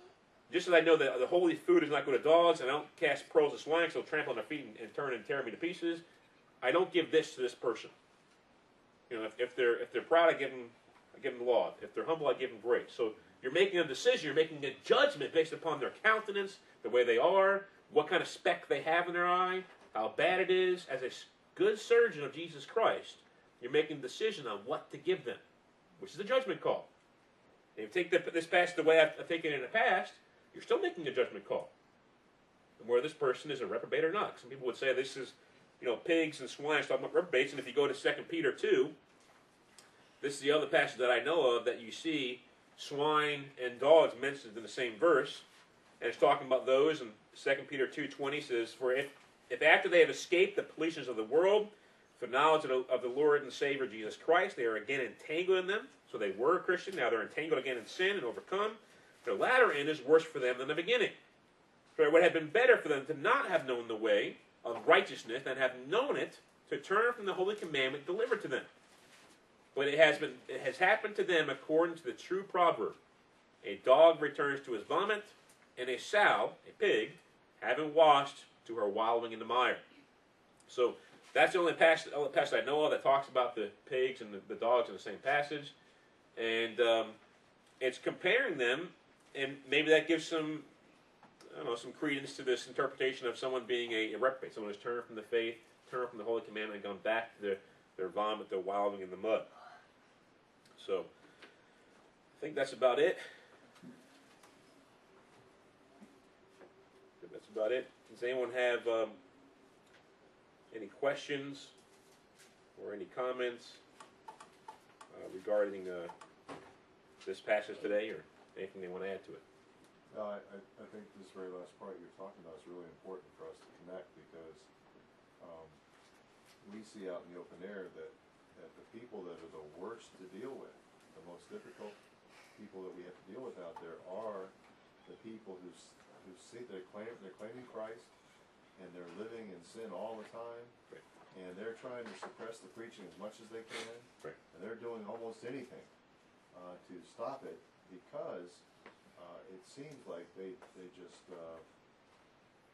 just as I know that the holy food is not good to dogs, and I don't cast pearls to swine, so they'll trample on their feet and, and turn and tear me to pieces. I don't give this to this person. You know, if, if they're if they're proud, I give them I give them law. If they're humble, I give them grace. So you're making a decision. You're making a judgment based upon their countenance, the way they are, what kind of speck they have in their eye, how bad it is. As a good surgeon of Jesus Christ, you're making a decision on what to give them, which is a judgment call. And if you take the, this passage the way I've, I've taken it in the past, you're still making a judgment call. And where this person is a reprobate or not. Some people would say this is, you know, pigs and swine, talking about reprobates. And if you go to 2 Peter 2, this is the other passage that I know of that you see swine and dogs mentioned in the same verse. And it's talking about those. And 2 Peter 2.20 says, For if, if after they have escaped the pollutions of the world, for knowledge of the, of the Lord and Savior Jesus Christ, they are again entangled in them. So they were a Christian, now they're entangled again in sin and overcome. Their latter end is worse for them than the beginning. For it would have been better for them to not have known the way of righteousness than have known it to turn from the holy commandment delivered to them. But it has been it has happened to them according to the true proverb. A dog returns to his vomit, and a sow, a pig, having washed to her wallowing in the mire. So that's the only passage, only passage I know of that talks about the pigs and the, the dogs in the same passage. And um, it's comparing them and maybe that gives some, I don't know, some credence to this interpretation of someone being a, a reprobate, someone who's turned from the faith, turned from the holy commandment, and gone back to their, their vomit, their wallowing in the mud. So, I think that's about it. That's about it. Does anyone have um, any questions or any comments uh, regarding uh, this passage today, or anything they want to add to it? No, I, I, think this very last part you're talking about is really important for us to connect because, um, we see out in the open air that, that the people that are the worst to deal with, the most difficult people that we have to deal with out there are the people who, who see, they're claim, they're claiming Christ and they're living in sin all the time. Right. And they're trying to suppress the preaching as much as they can. Right. And they're doing almost anything, uh, to stop it because uh, it seems like they they just uh,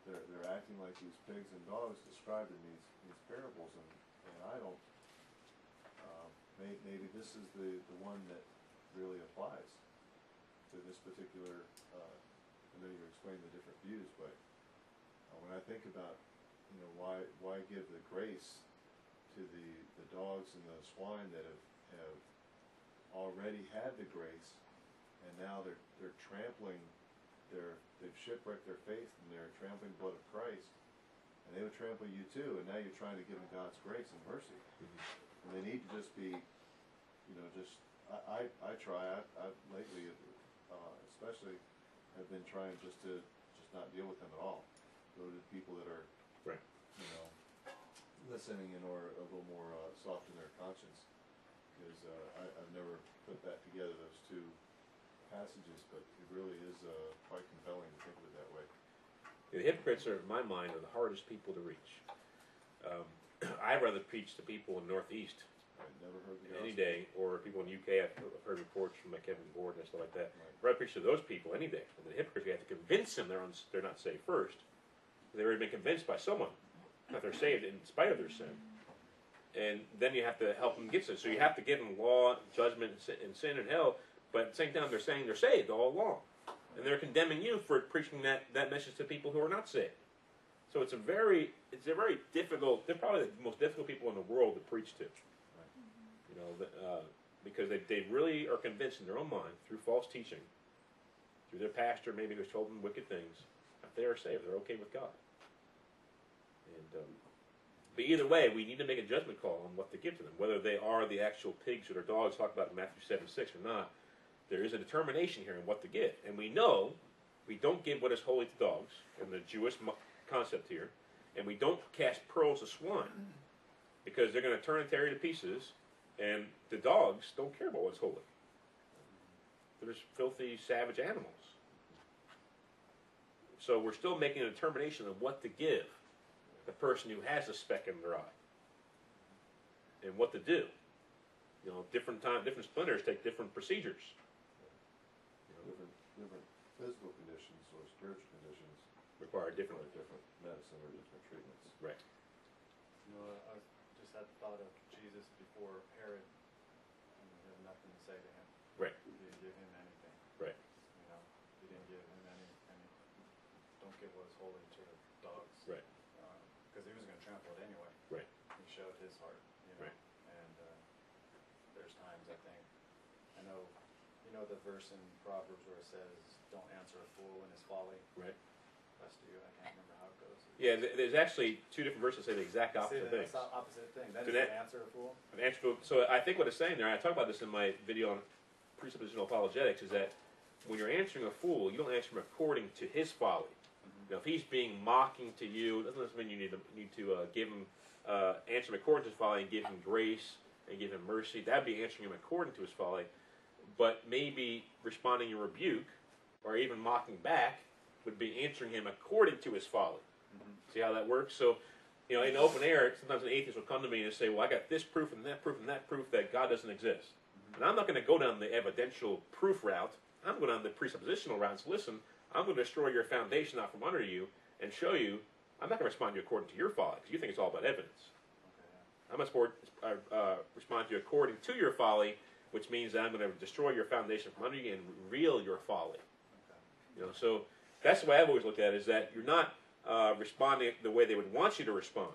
they're they're acting like these pigs and dogs described in these these parables, and and I don't. May, maybe this is the the one that really applies to this particular. Uh, I know you explained the different views, but uh, when I think about you know why why give the grace to the the dogs and the swine that have have already had the grace and now they're they're trampling their they've shipwrecked their faith and they're trampling blood of Christ and they would trample you too and now you're trying to give them God's grace and mercy and they need to just be you know just I, I, I try, I, I've lately, uh, especially, have been trying just to, just not deal with them at all. Go to people that are, Right. you know, listening and or a little more, uh, soft in their conscience. Cause, uh, I, I've never put that together, those two passages, but it really is, uh, quite compelling to think of it that way. The hypocrites are, in my mind, are the hardest people to reach. Um, I'd rather preach to people in Northeast I've never heard the gospel. any day, or people in UK. I've heard reports from like Kevin Gordon and stuff like that. Right. I'd rather preach to those people any day. And the hypocrites, you have to convince them they're, un- they're not saved first. They've already been convinced by someone that they're saved in spite of their sin. And then you have to help them get saved. So you have to give them law, judgment, and sin, and sin and hell. But at the same time, they're saying they're saved all along. And they're condemning you for preaching that, that message to people who are not saved. So it's a very, it's a very difficult, they're probably the most difficult people in the world to preach to. You know, the, uh, because they, they really are convinced in their own mind through false teaching, through their pastor maybe who's told them wicked things, that they are saved, they're okay with God. And, um, but either way, we need to make a judgment call on what to give to them, whether they are the actual pigs or their dogs talked about in Matthew 7 6 or not. There is a determination here in what to give. And we know we don't give what is holy to dogs, in the Jewish concept here, and we don't cast pearls to swine because they're going to turn and tear you to pieces, and the dogs don't care about what's holy. They're just filthy, savage animals. So we're still making a determination of what to give the person who has a speck in their eye, and what to do. You know, different time, different splinters take different procedures. You know, Different, different physical conditions or spiritual require or different. different medicine or different treatments. Right. You know, I was- just had the thought of Jesus before Herod, and he had nothing to say to him. Right. He didn't give him anything. Right. You know, he didn't give him any, any, don't give what's holy to the dogs. Right. Because he was gonna trample it anyway. Right. He showed his heart, you know? Right. And, uh, there's times I think, I know, you know the verse in Proverbs where it says, don't answer a fool in his folly? Right. Rest of you, I can't remember how it goes. Yeah, th- there's actually two different verses that say the exact opposite that- things. it's the opposite thing, then So that- an answer a fool? An answer- So I think what it's saying there, and I talk about this in my video on presuppositional apologetics, is that when you're answering a fool, you don't answer him according to his folly. Now, if he's being mocking to you, doesn't mean you need to need to uh, give him uh, answer him according to his folly and give him grace and give him mercy. That'd be answering him according to his folly. But maybe responding in rebuke or even mocking back would be answering him according to his folly. See how that works? So, you know, in open air, sometimes an atheist will come to me and say, "Well, I got this proof and that proof and that proof that God doesn't exist." And I'm not going to go down the evidential proof route. I'm going down the presuppositional route. So listen, I'm going to destroy your foundation out from under you and show you. I'm not going to respond to you according to your folly because you think it's all about evidence. Okay. I'm going to sport, uh, uh, respond to you according to your folly, which means that I'm going to destroy your foundation from under you and reveal your folly. Okay. You know, so that's the way I've always looked at it: is that you're not uh, responding the way they would want you to respond.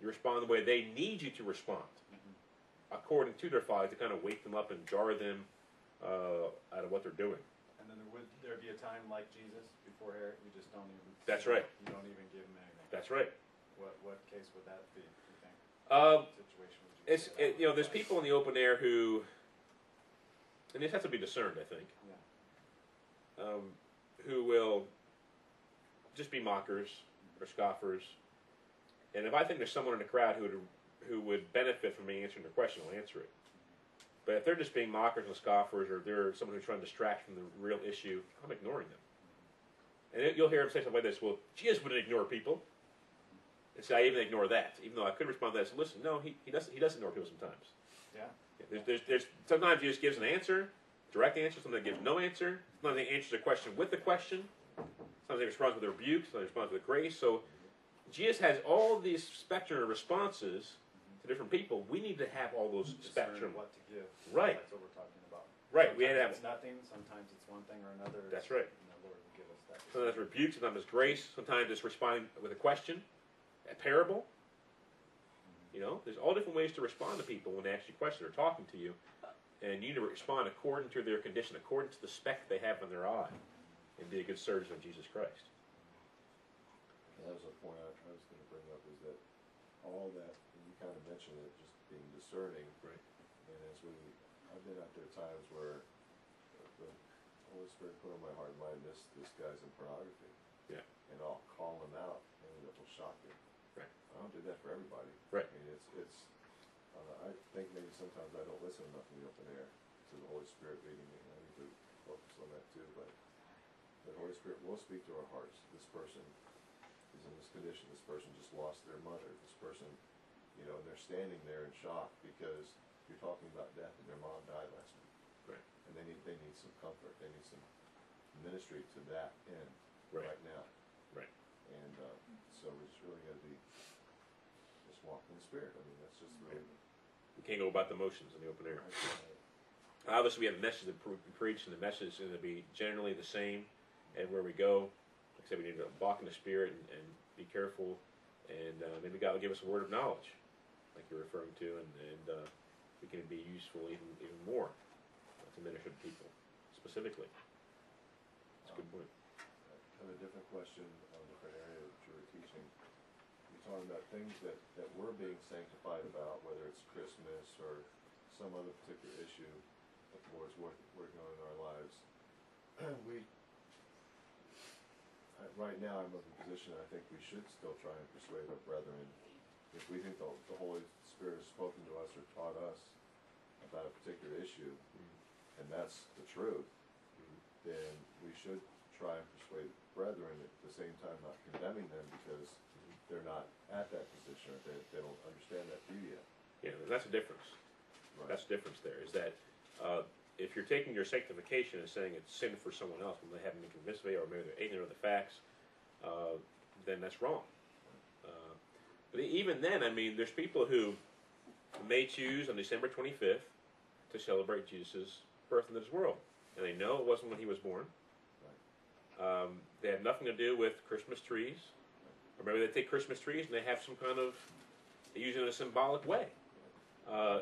You respond the way they need you to respond, according to their folly, to kind of wake them up and jar them uh, out of what they're doing. And then there would there be a time like Jesus before Herod, you just don't even? That's right. You don't even give him anything? That's right. What, what case would that be, you think? Um, Situation would you it's it, you know, there's people in the open air who, and this has to be discerned, I think, Yeah. um, who will just be mockers or scoffers. And if I think there's someone in the crowd who would who would benefit from me answering their question, I'll answer it. But if they're just being mockers and scoffers, or they're someone who's trying to distract from the real issue, I'm ignoring them. And it, you'll hear them say something like this: "Well, Jesus wouldn't ignore people." And say, "I even ignore that," even though I could respond to that. So listen, no, he, he doesn't. He doesn't ignore people sometimes. Yeah. There's, there's, there's sometimes he just gives an answer, direct answer. Sometimes he gives no answer. Sometimes he answers a question with a question. Sometimes he responds with a rebuke. Sometimes he responds with grace. So Jesus has all these spectrum of responses to different people. We need to have all those spectrum. what to give. Right. That's what we're talking about. Right. We had to have It's nothing, sometimes it's one thing or another. That's right. And the Lord will give us that. sometimes it's rebuke. Sometimes it's grace. Sometimes it's responding with a question, a parable. You know, there's all different ways to respond to people when they ask you questions or talking to you, and you need to respond according to their condition, according to the speck they have in their eye, and be a good servant of Jesus Christ. And that was a point I, I was gonna bring up, is that all that, and you kinda mentioned it, just being discerning. Right. And as we, I've been out there times where the Holy Spirit put on my heart and mind, this, this guy's in pornography. Yeah. And I'll call him out, and it will shock you. Right. I don't do that for everybody. Right. I mean, it's, it's, uh, I think maybe sometimes I don't listen enough in the open air to the Holy Spirit leading me, and I need to focus on that too, but the Holy Spirit will speak to our hearts. This person is in this condition, this person just lost their mother, this person, you know, and they're standing there in shock because you're talking about death and their mom died last week. Right. And they need, they need some comfort, they need some ministry to that end Right. right now. Right. And, uh, so we just really gotta be, just walk in the spirit, I mean, that's just really. We can't go about the motions in the open air. I- Obviously, we have a message to pre- preach, and the message is going to be generally the same everywhere we go. Like I said, we need to walk in the Spirit and, and be careful, and uh, maybe God will give us a word of knowledge, like you're referring to, and, and uh, we can be useful even even more to minister to people specifically. That's a good point. I have a different question on a different area that you were teaching. You're talking about things that, that we're being sanctified about, whether it's Christmas or some other particular issue that the Lord's work, working on in our lives. we, right now, I'm of the position I think we should still try and persuade our brethren. If we think the, the Holy Spirit has spoken to us or taught us about a particular issue, mm-hmm. and that's the truth, mm-hmm. then we should try and persuade brethren at the same time not condemning them because mm-hmm. they're not at that position or they, they don't understand that view yet. Yeah, that's a difference. Right. That's the difference there. Is that uh, if you're taking your sanctification and saying it's sin for someone else when they haven't been convinced of it, or maybe they're ignorant of the facts, uh, then that's wrong. Uh, but even then, I mean, there's people who may choose on December 25th to celebrate Jesus' birth into this world, and they know it wasn't when he was born. Um, they have nothing to do with Christmas trees, or maybe they take Christmas trees and they have some kind of they use it in a symbolic way. Uh,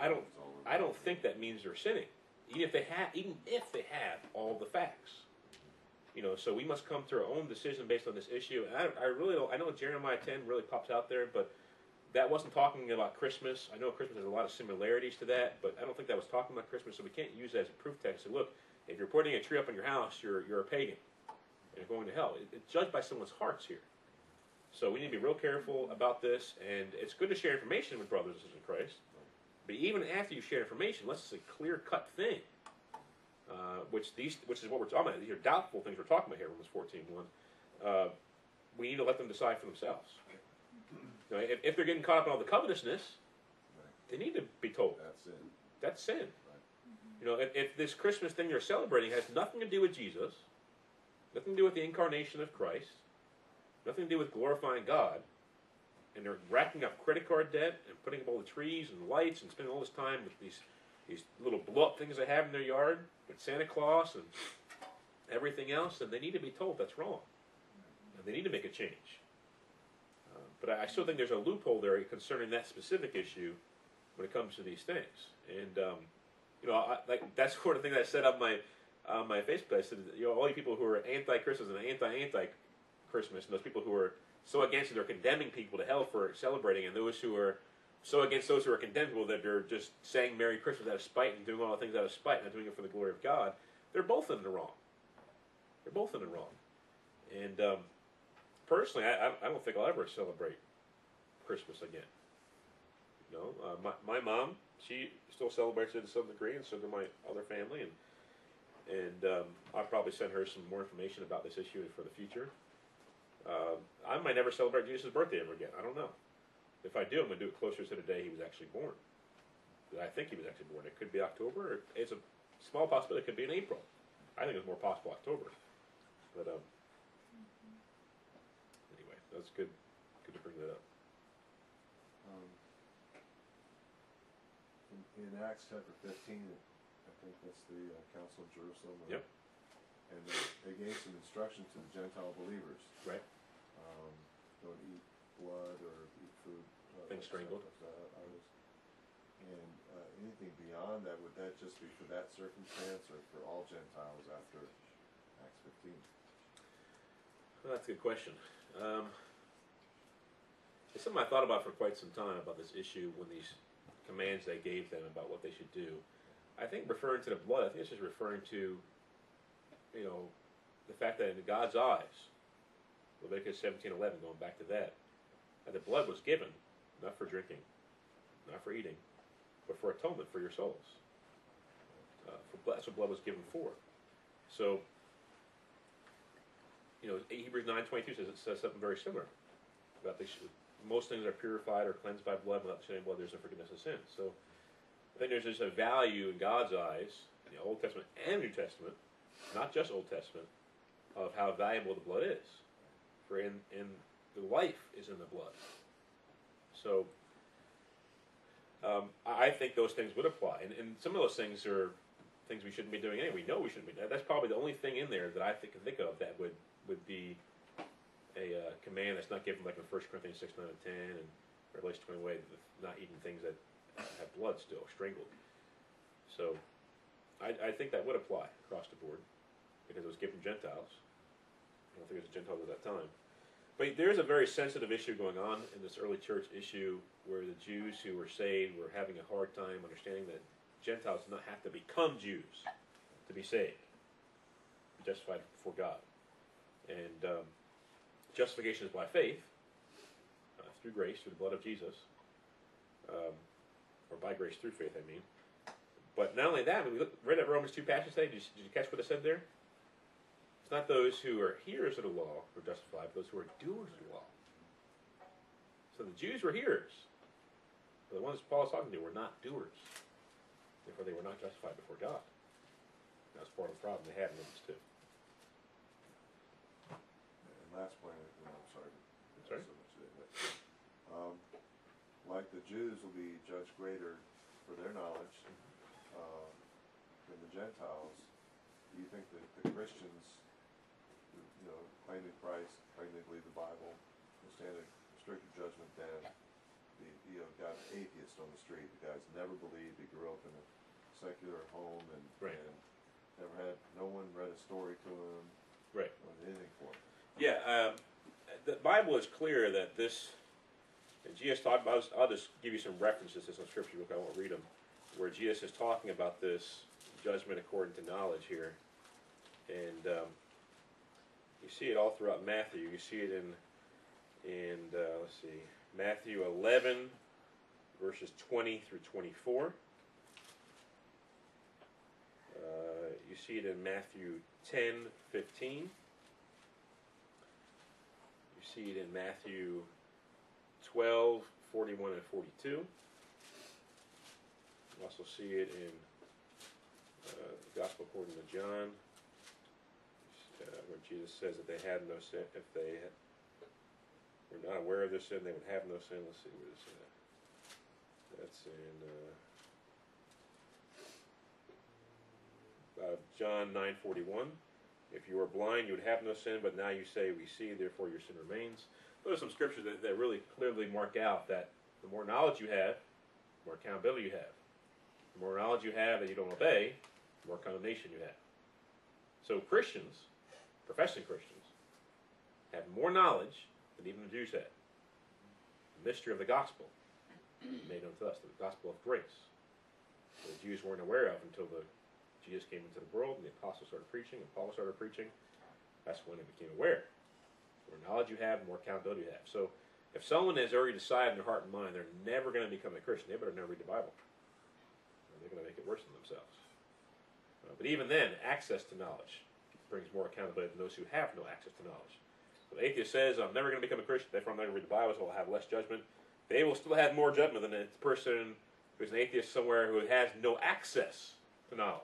I, I don't. I don't think that means they're sinning, even if they have, even if they have all the facts. You know, so we must come to our own decision based on this issue. And I, I really don't. I know Jeremiah ten really pops out there, but that wasn't talking about Christmas. I know Christmas has a lot of similarities to that, but I don't think that was talking about Christmas. So we can't use that as a proof text. Say, look, if you're putting a tree up in your house, you're you're a pagan. and You're going to hell. It, it's judged by someone's hearts here. So we need to be real careful about this, and it's good to share information with brothers and sisters in Christ. But even after you share information, unless it's a clear cut thing, uh, which these, which is what we're talking about. These are doubtful things we're talking about here, Romans 14, 1. Uh, we need to let them decide for themselves. You know, if, if they're getting caught up in all the covetousness, they need to be told That's it. that's sin. You know, if, if this Christmas thing you're celebrating has nothing to do with Jesus, nothing to do with the incarnation of Christ, nothing to do with glorifying God, and they're racking up credit card debt and putting up all the trees and lights and spending all this time with these these little blow up things they have in their yard with Santa Claus and everything else, and they need to be told that's wrong. And they need to make a change. Uh, but I, I still think there's a loophole there concerning that specific issue when it comes to these things. And um, you know, I, like that's sort of thing that I said on my on my Facebook. I said, you know, all you people who are anti-Christmas and anti-anti-Christmas, and those people who are so against it, they're condemning people to hell for celebrating, and those who are so against those who are condemnable that they're just saying Merry Christmas out of spite and doing all the things out of spite, not doing it for the glory of God. They're both in the wrong. They're both in the wrong. And um, personally, I, I- I don't think I'll ever celebrate Christmas again. You know, uh, my, my mom, she still celebrates it to some degree, and so do my other family, and and um, I'll probably send her some more information about this issue for the future. Um I might never celebrate Jesus' birthday ever again. I don't know. If I do, I'm gonna do it closer to the day he was actually born. I think he was actually born. It could be October. Or it's a small possibility. It could be in April. I think it's more possible October. But um, anyway, that's good. Good to bring that up. Um, in, in Acts chapter fifteen, I think that's the uh, Council of Jerusalem. uh, Yep. And they, they gave some instruction to the Gentile believers. Right. Um, don't eat blood or eat food. uh, Things strangled. And uh, anything beyond that, would that just be for that circumstance or for all Gentiles after Acts fifteen? Well, that's a good question. Um, it's something I thought about for quite some time about this issue when these commands they gave them about what they should do. I think referring to the blood, I think it's just referring to, you know, the fact that in God's eyes, Leviticus seventeen eleven, going back to that, that the blood was given, not for drinking, not for eating, but for atonement for your souls. Uh, for that's what blood was given for. So, you know, Hebrews nine twenty two says it says something very similar about the most things are purified or cleansed by blood. Without the shedding of blood, there's no forgiveness of sins. So, I think there's just a value in God's eyes, in the Old Testament and New Testament, not just Old Testament, of how valuable the blood is. For in in the life is in the blood. So, um, I think those things would apply, and, and some of those things are things we shouldn't be doing anyway. We know we shouldn't be. That's probably the only thing in there that I think, can think of that would would be a uh, command that's not given like in 1 Corinthians 6, 9, and 10, and Revelation 20 way, not eating things that have blood still, strangled. So I, I think that would apply across the board because it was given Gentiles. I don't think it was Gentiles at that time. But there's a very sensitive issue going on in this early church issue where the Jews who were saved were having a hard time understanding that Gentiles do not have to become Jews to be saved, justified before God. And um, justification is by faith, uh, through grace, through the blood of Jesus, um, or by grace through faith, I mean. But not only that, we look, read that Romans 2 passage today, did you, did you catch what it said there? Not those who are hearers of the law who are justified, but those who are doers of the law. So the Jews were hearers. But the ones Paul is talking to were not doers. Therefore, they were not justified before God. That was part of the problem they had in Romans 2. And last point, no, I'm sorry. Sorry? so much today, but, Um, like the Jews will be judged greater for their knowledge, uh, than the Gentiles, do you think that the Christians, you know, claim to Christ, claim they believe the Bible, will stand a stricter judgment than the, you know, guy atheist on the street, the guy's never believed, he grew up in a secular home and, Right. and never had, no one read a story to him, Right. or anything for him. Yeah, um, the Bible is clear that this, and Jesus talked about. I'll just give you some references to some scripture. Look, I won't read them, where Jesus is talking about this judgment according to knowledge here, and um, you see it all throughout Matthew. You see it in, in uh, let's see, Matthew 11, verses 20 through 24. Uh, you see it in Matthew 10, 15. You see it in Matthew 12, 41 and 42. You also see it in uh, the Gospel according to John, where Jesus says that they had no sin. If they had, were not aware of their sin, they would have no sin. Let's see what that. That's in uh, uh, John 9:41. If you were blind, you would have no sin, but now you say, We see, therefore your sin remains. Those are some scriptures that, that really clearly mark out that the more knowledge you have, the more accountability you have. The more knowledge you have that you don't obey, the more condemnation you have. So Christians, professing Christians, have more knowledge than even the Jews had. The mystery of the gospel made unto us, the gospel of grace. The Jews weren't aware of until the Jesus came into the world and the apostles started preaching and Paul started preaching. That's when they became aware. The more knowledge you have, the more accountability you have. So if someone has already decided in their heart and mind they're never going to become a Christian, they better never read the Bible. Or they're going to make it worse than themselves. Uh, but even then, access to knowledge brings more accountability than those who have no access to knowledge. So the atheist says, I'm never going to become a Christian, therefore I'm not going to read the Bible, so I'll have less judgment. They will still have more judgment than the person who's an atheist somewhere who has no access to knowledge.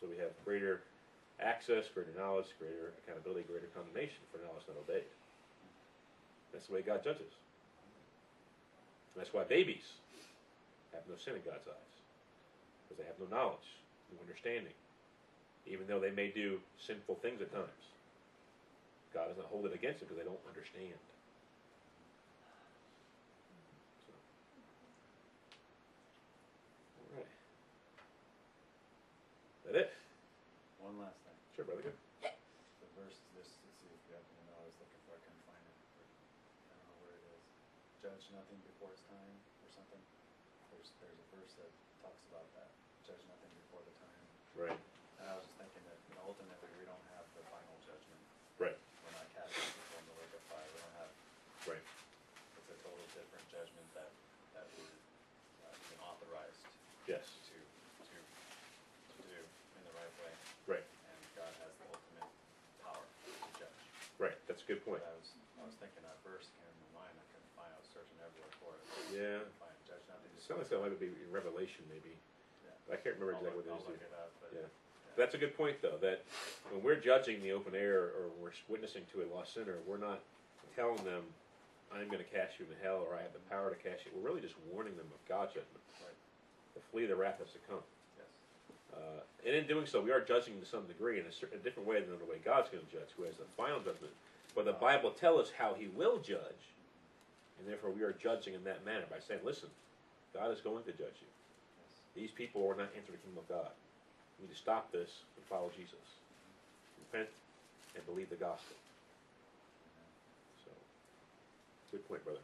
So we have greater access, greater knowledge, greater accountability, greater condemnation for knowledge not obeyed. That's the way God judges. And that's why babies have no sin in God's eyes. Because they have no knowledge, no understanding. Even though they may do sinful things at times. God doesn't hold it against them because they don't understand. So. All right. That it? One last thing. Sure, brother. Good. The verse is this, let's see if you happen to know, I was looking for, I couldn't find it. I don't know where it is. Judge nothing before it's time or something. There's, there's a verse that talks about that. judge nothing before the time. Right. And I was just thinking that, you know, ultimately, we don't have the final judgment. Right. We're not casting people in the lake of fire, we don't have, Right. it's a total different judgment that, that we're, uh, being authorized Yes. to, to, to do in the right way. Right. And God has the ultimate power to judge. Right. That's a good point. I was, I was thinking that verse came to mind, I couldn't find, I was searching everywhere for it. Yeah. Couldn't find judge nothing. It sounds like that might be in Revelation, maybe. Yeah. I can't remember I'll exactly look- what I'll it is. look it up, but. Yeah. That's a good point, though. That when we're judging the open air or we're witnessing to a lost sinner, we're not telling them, "I'm going to cast you into hell" or "I have the power to cast you." We're really just warning them of God's judgment, Right. To flee the wrath that's to come. Yes. Uh, and in doing so, we are judging to some degree in a, certain, a different way than the way God's going to judge, who has the final judgment. But the Bible tells us how He will judge, and therefore we are judging in that manner by saying, "Listen, God is going to judge you. Yes. These people are not entering the kingdom of God. We need to stop this and follow Jesus. Repent and believe the gospel." So, good point, brother.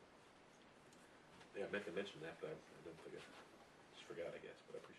Yeah, I meant to mention that, but I, I didn't forget. Forgot, I guess, but I appreciate.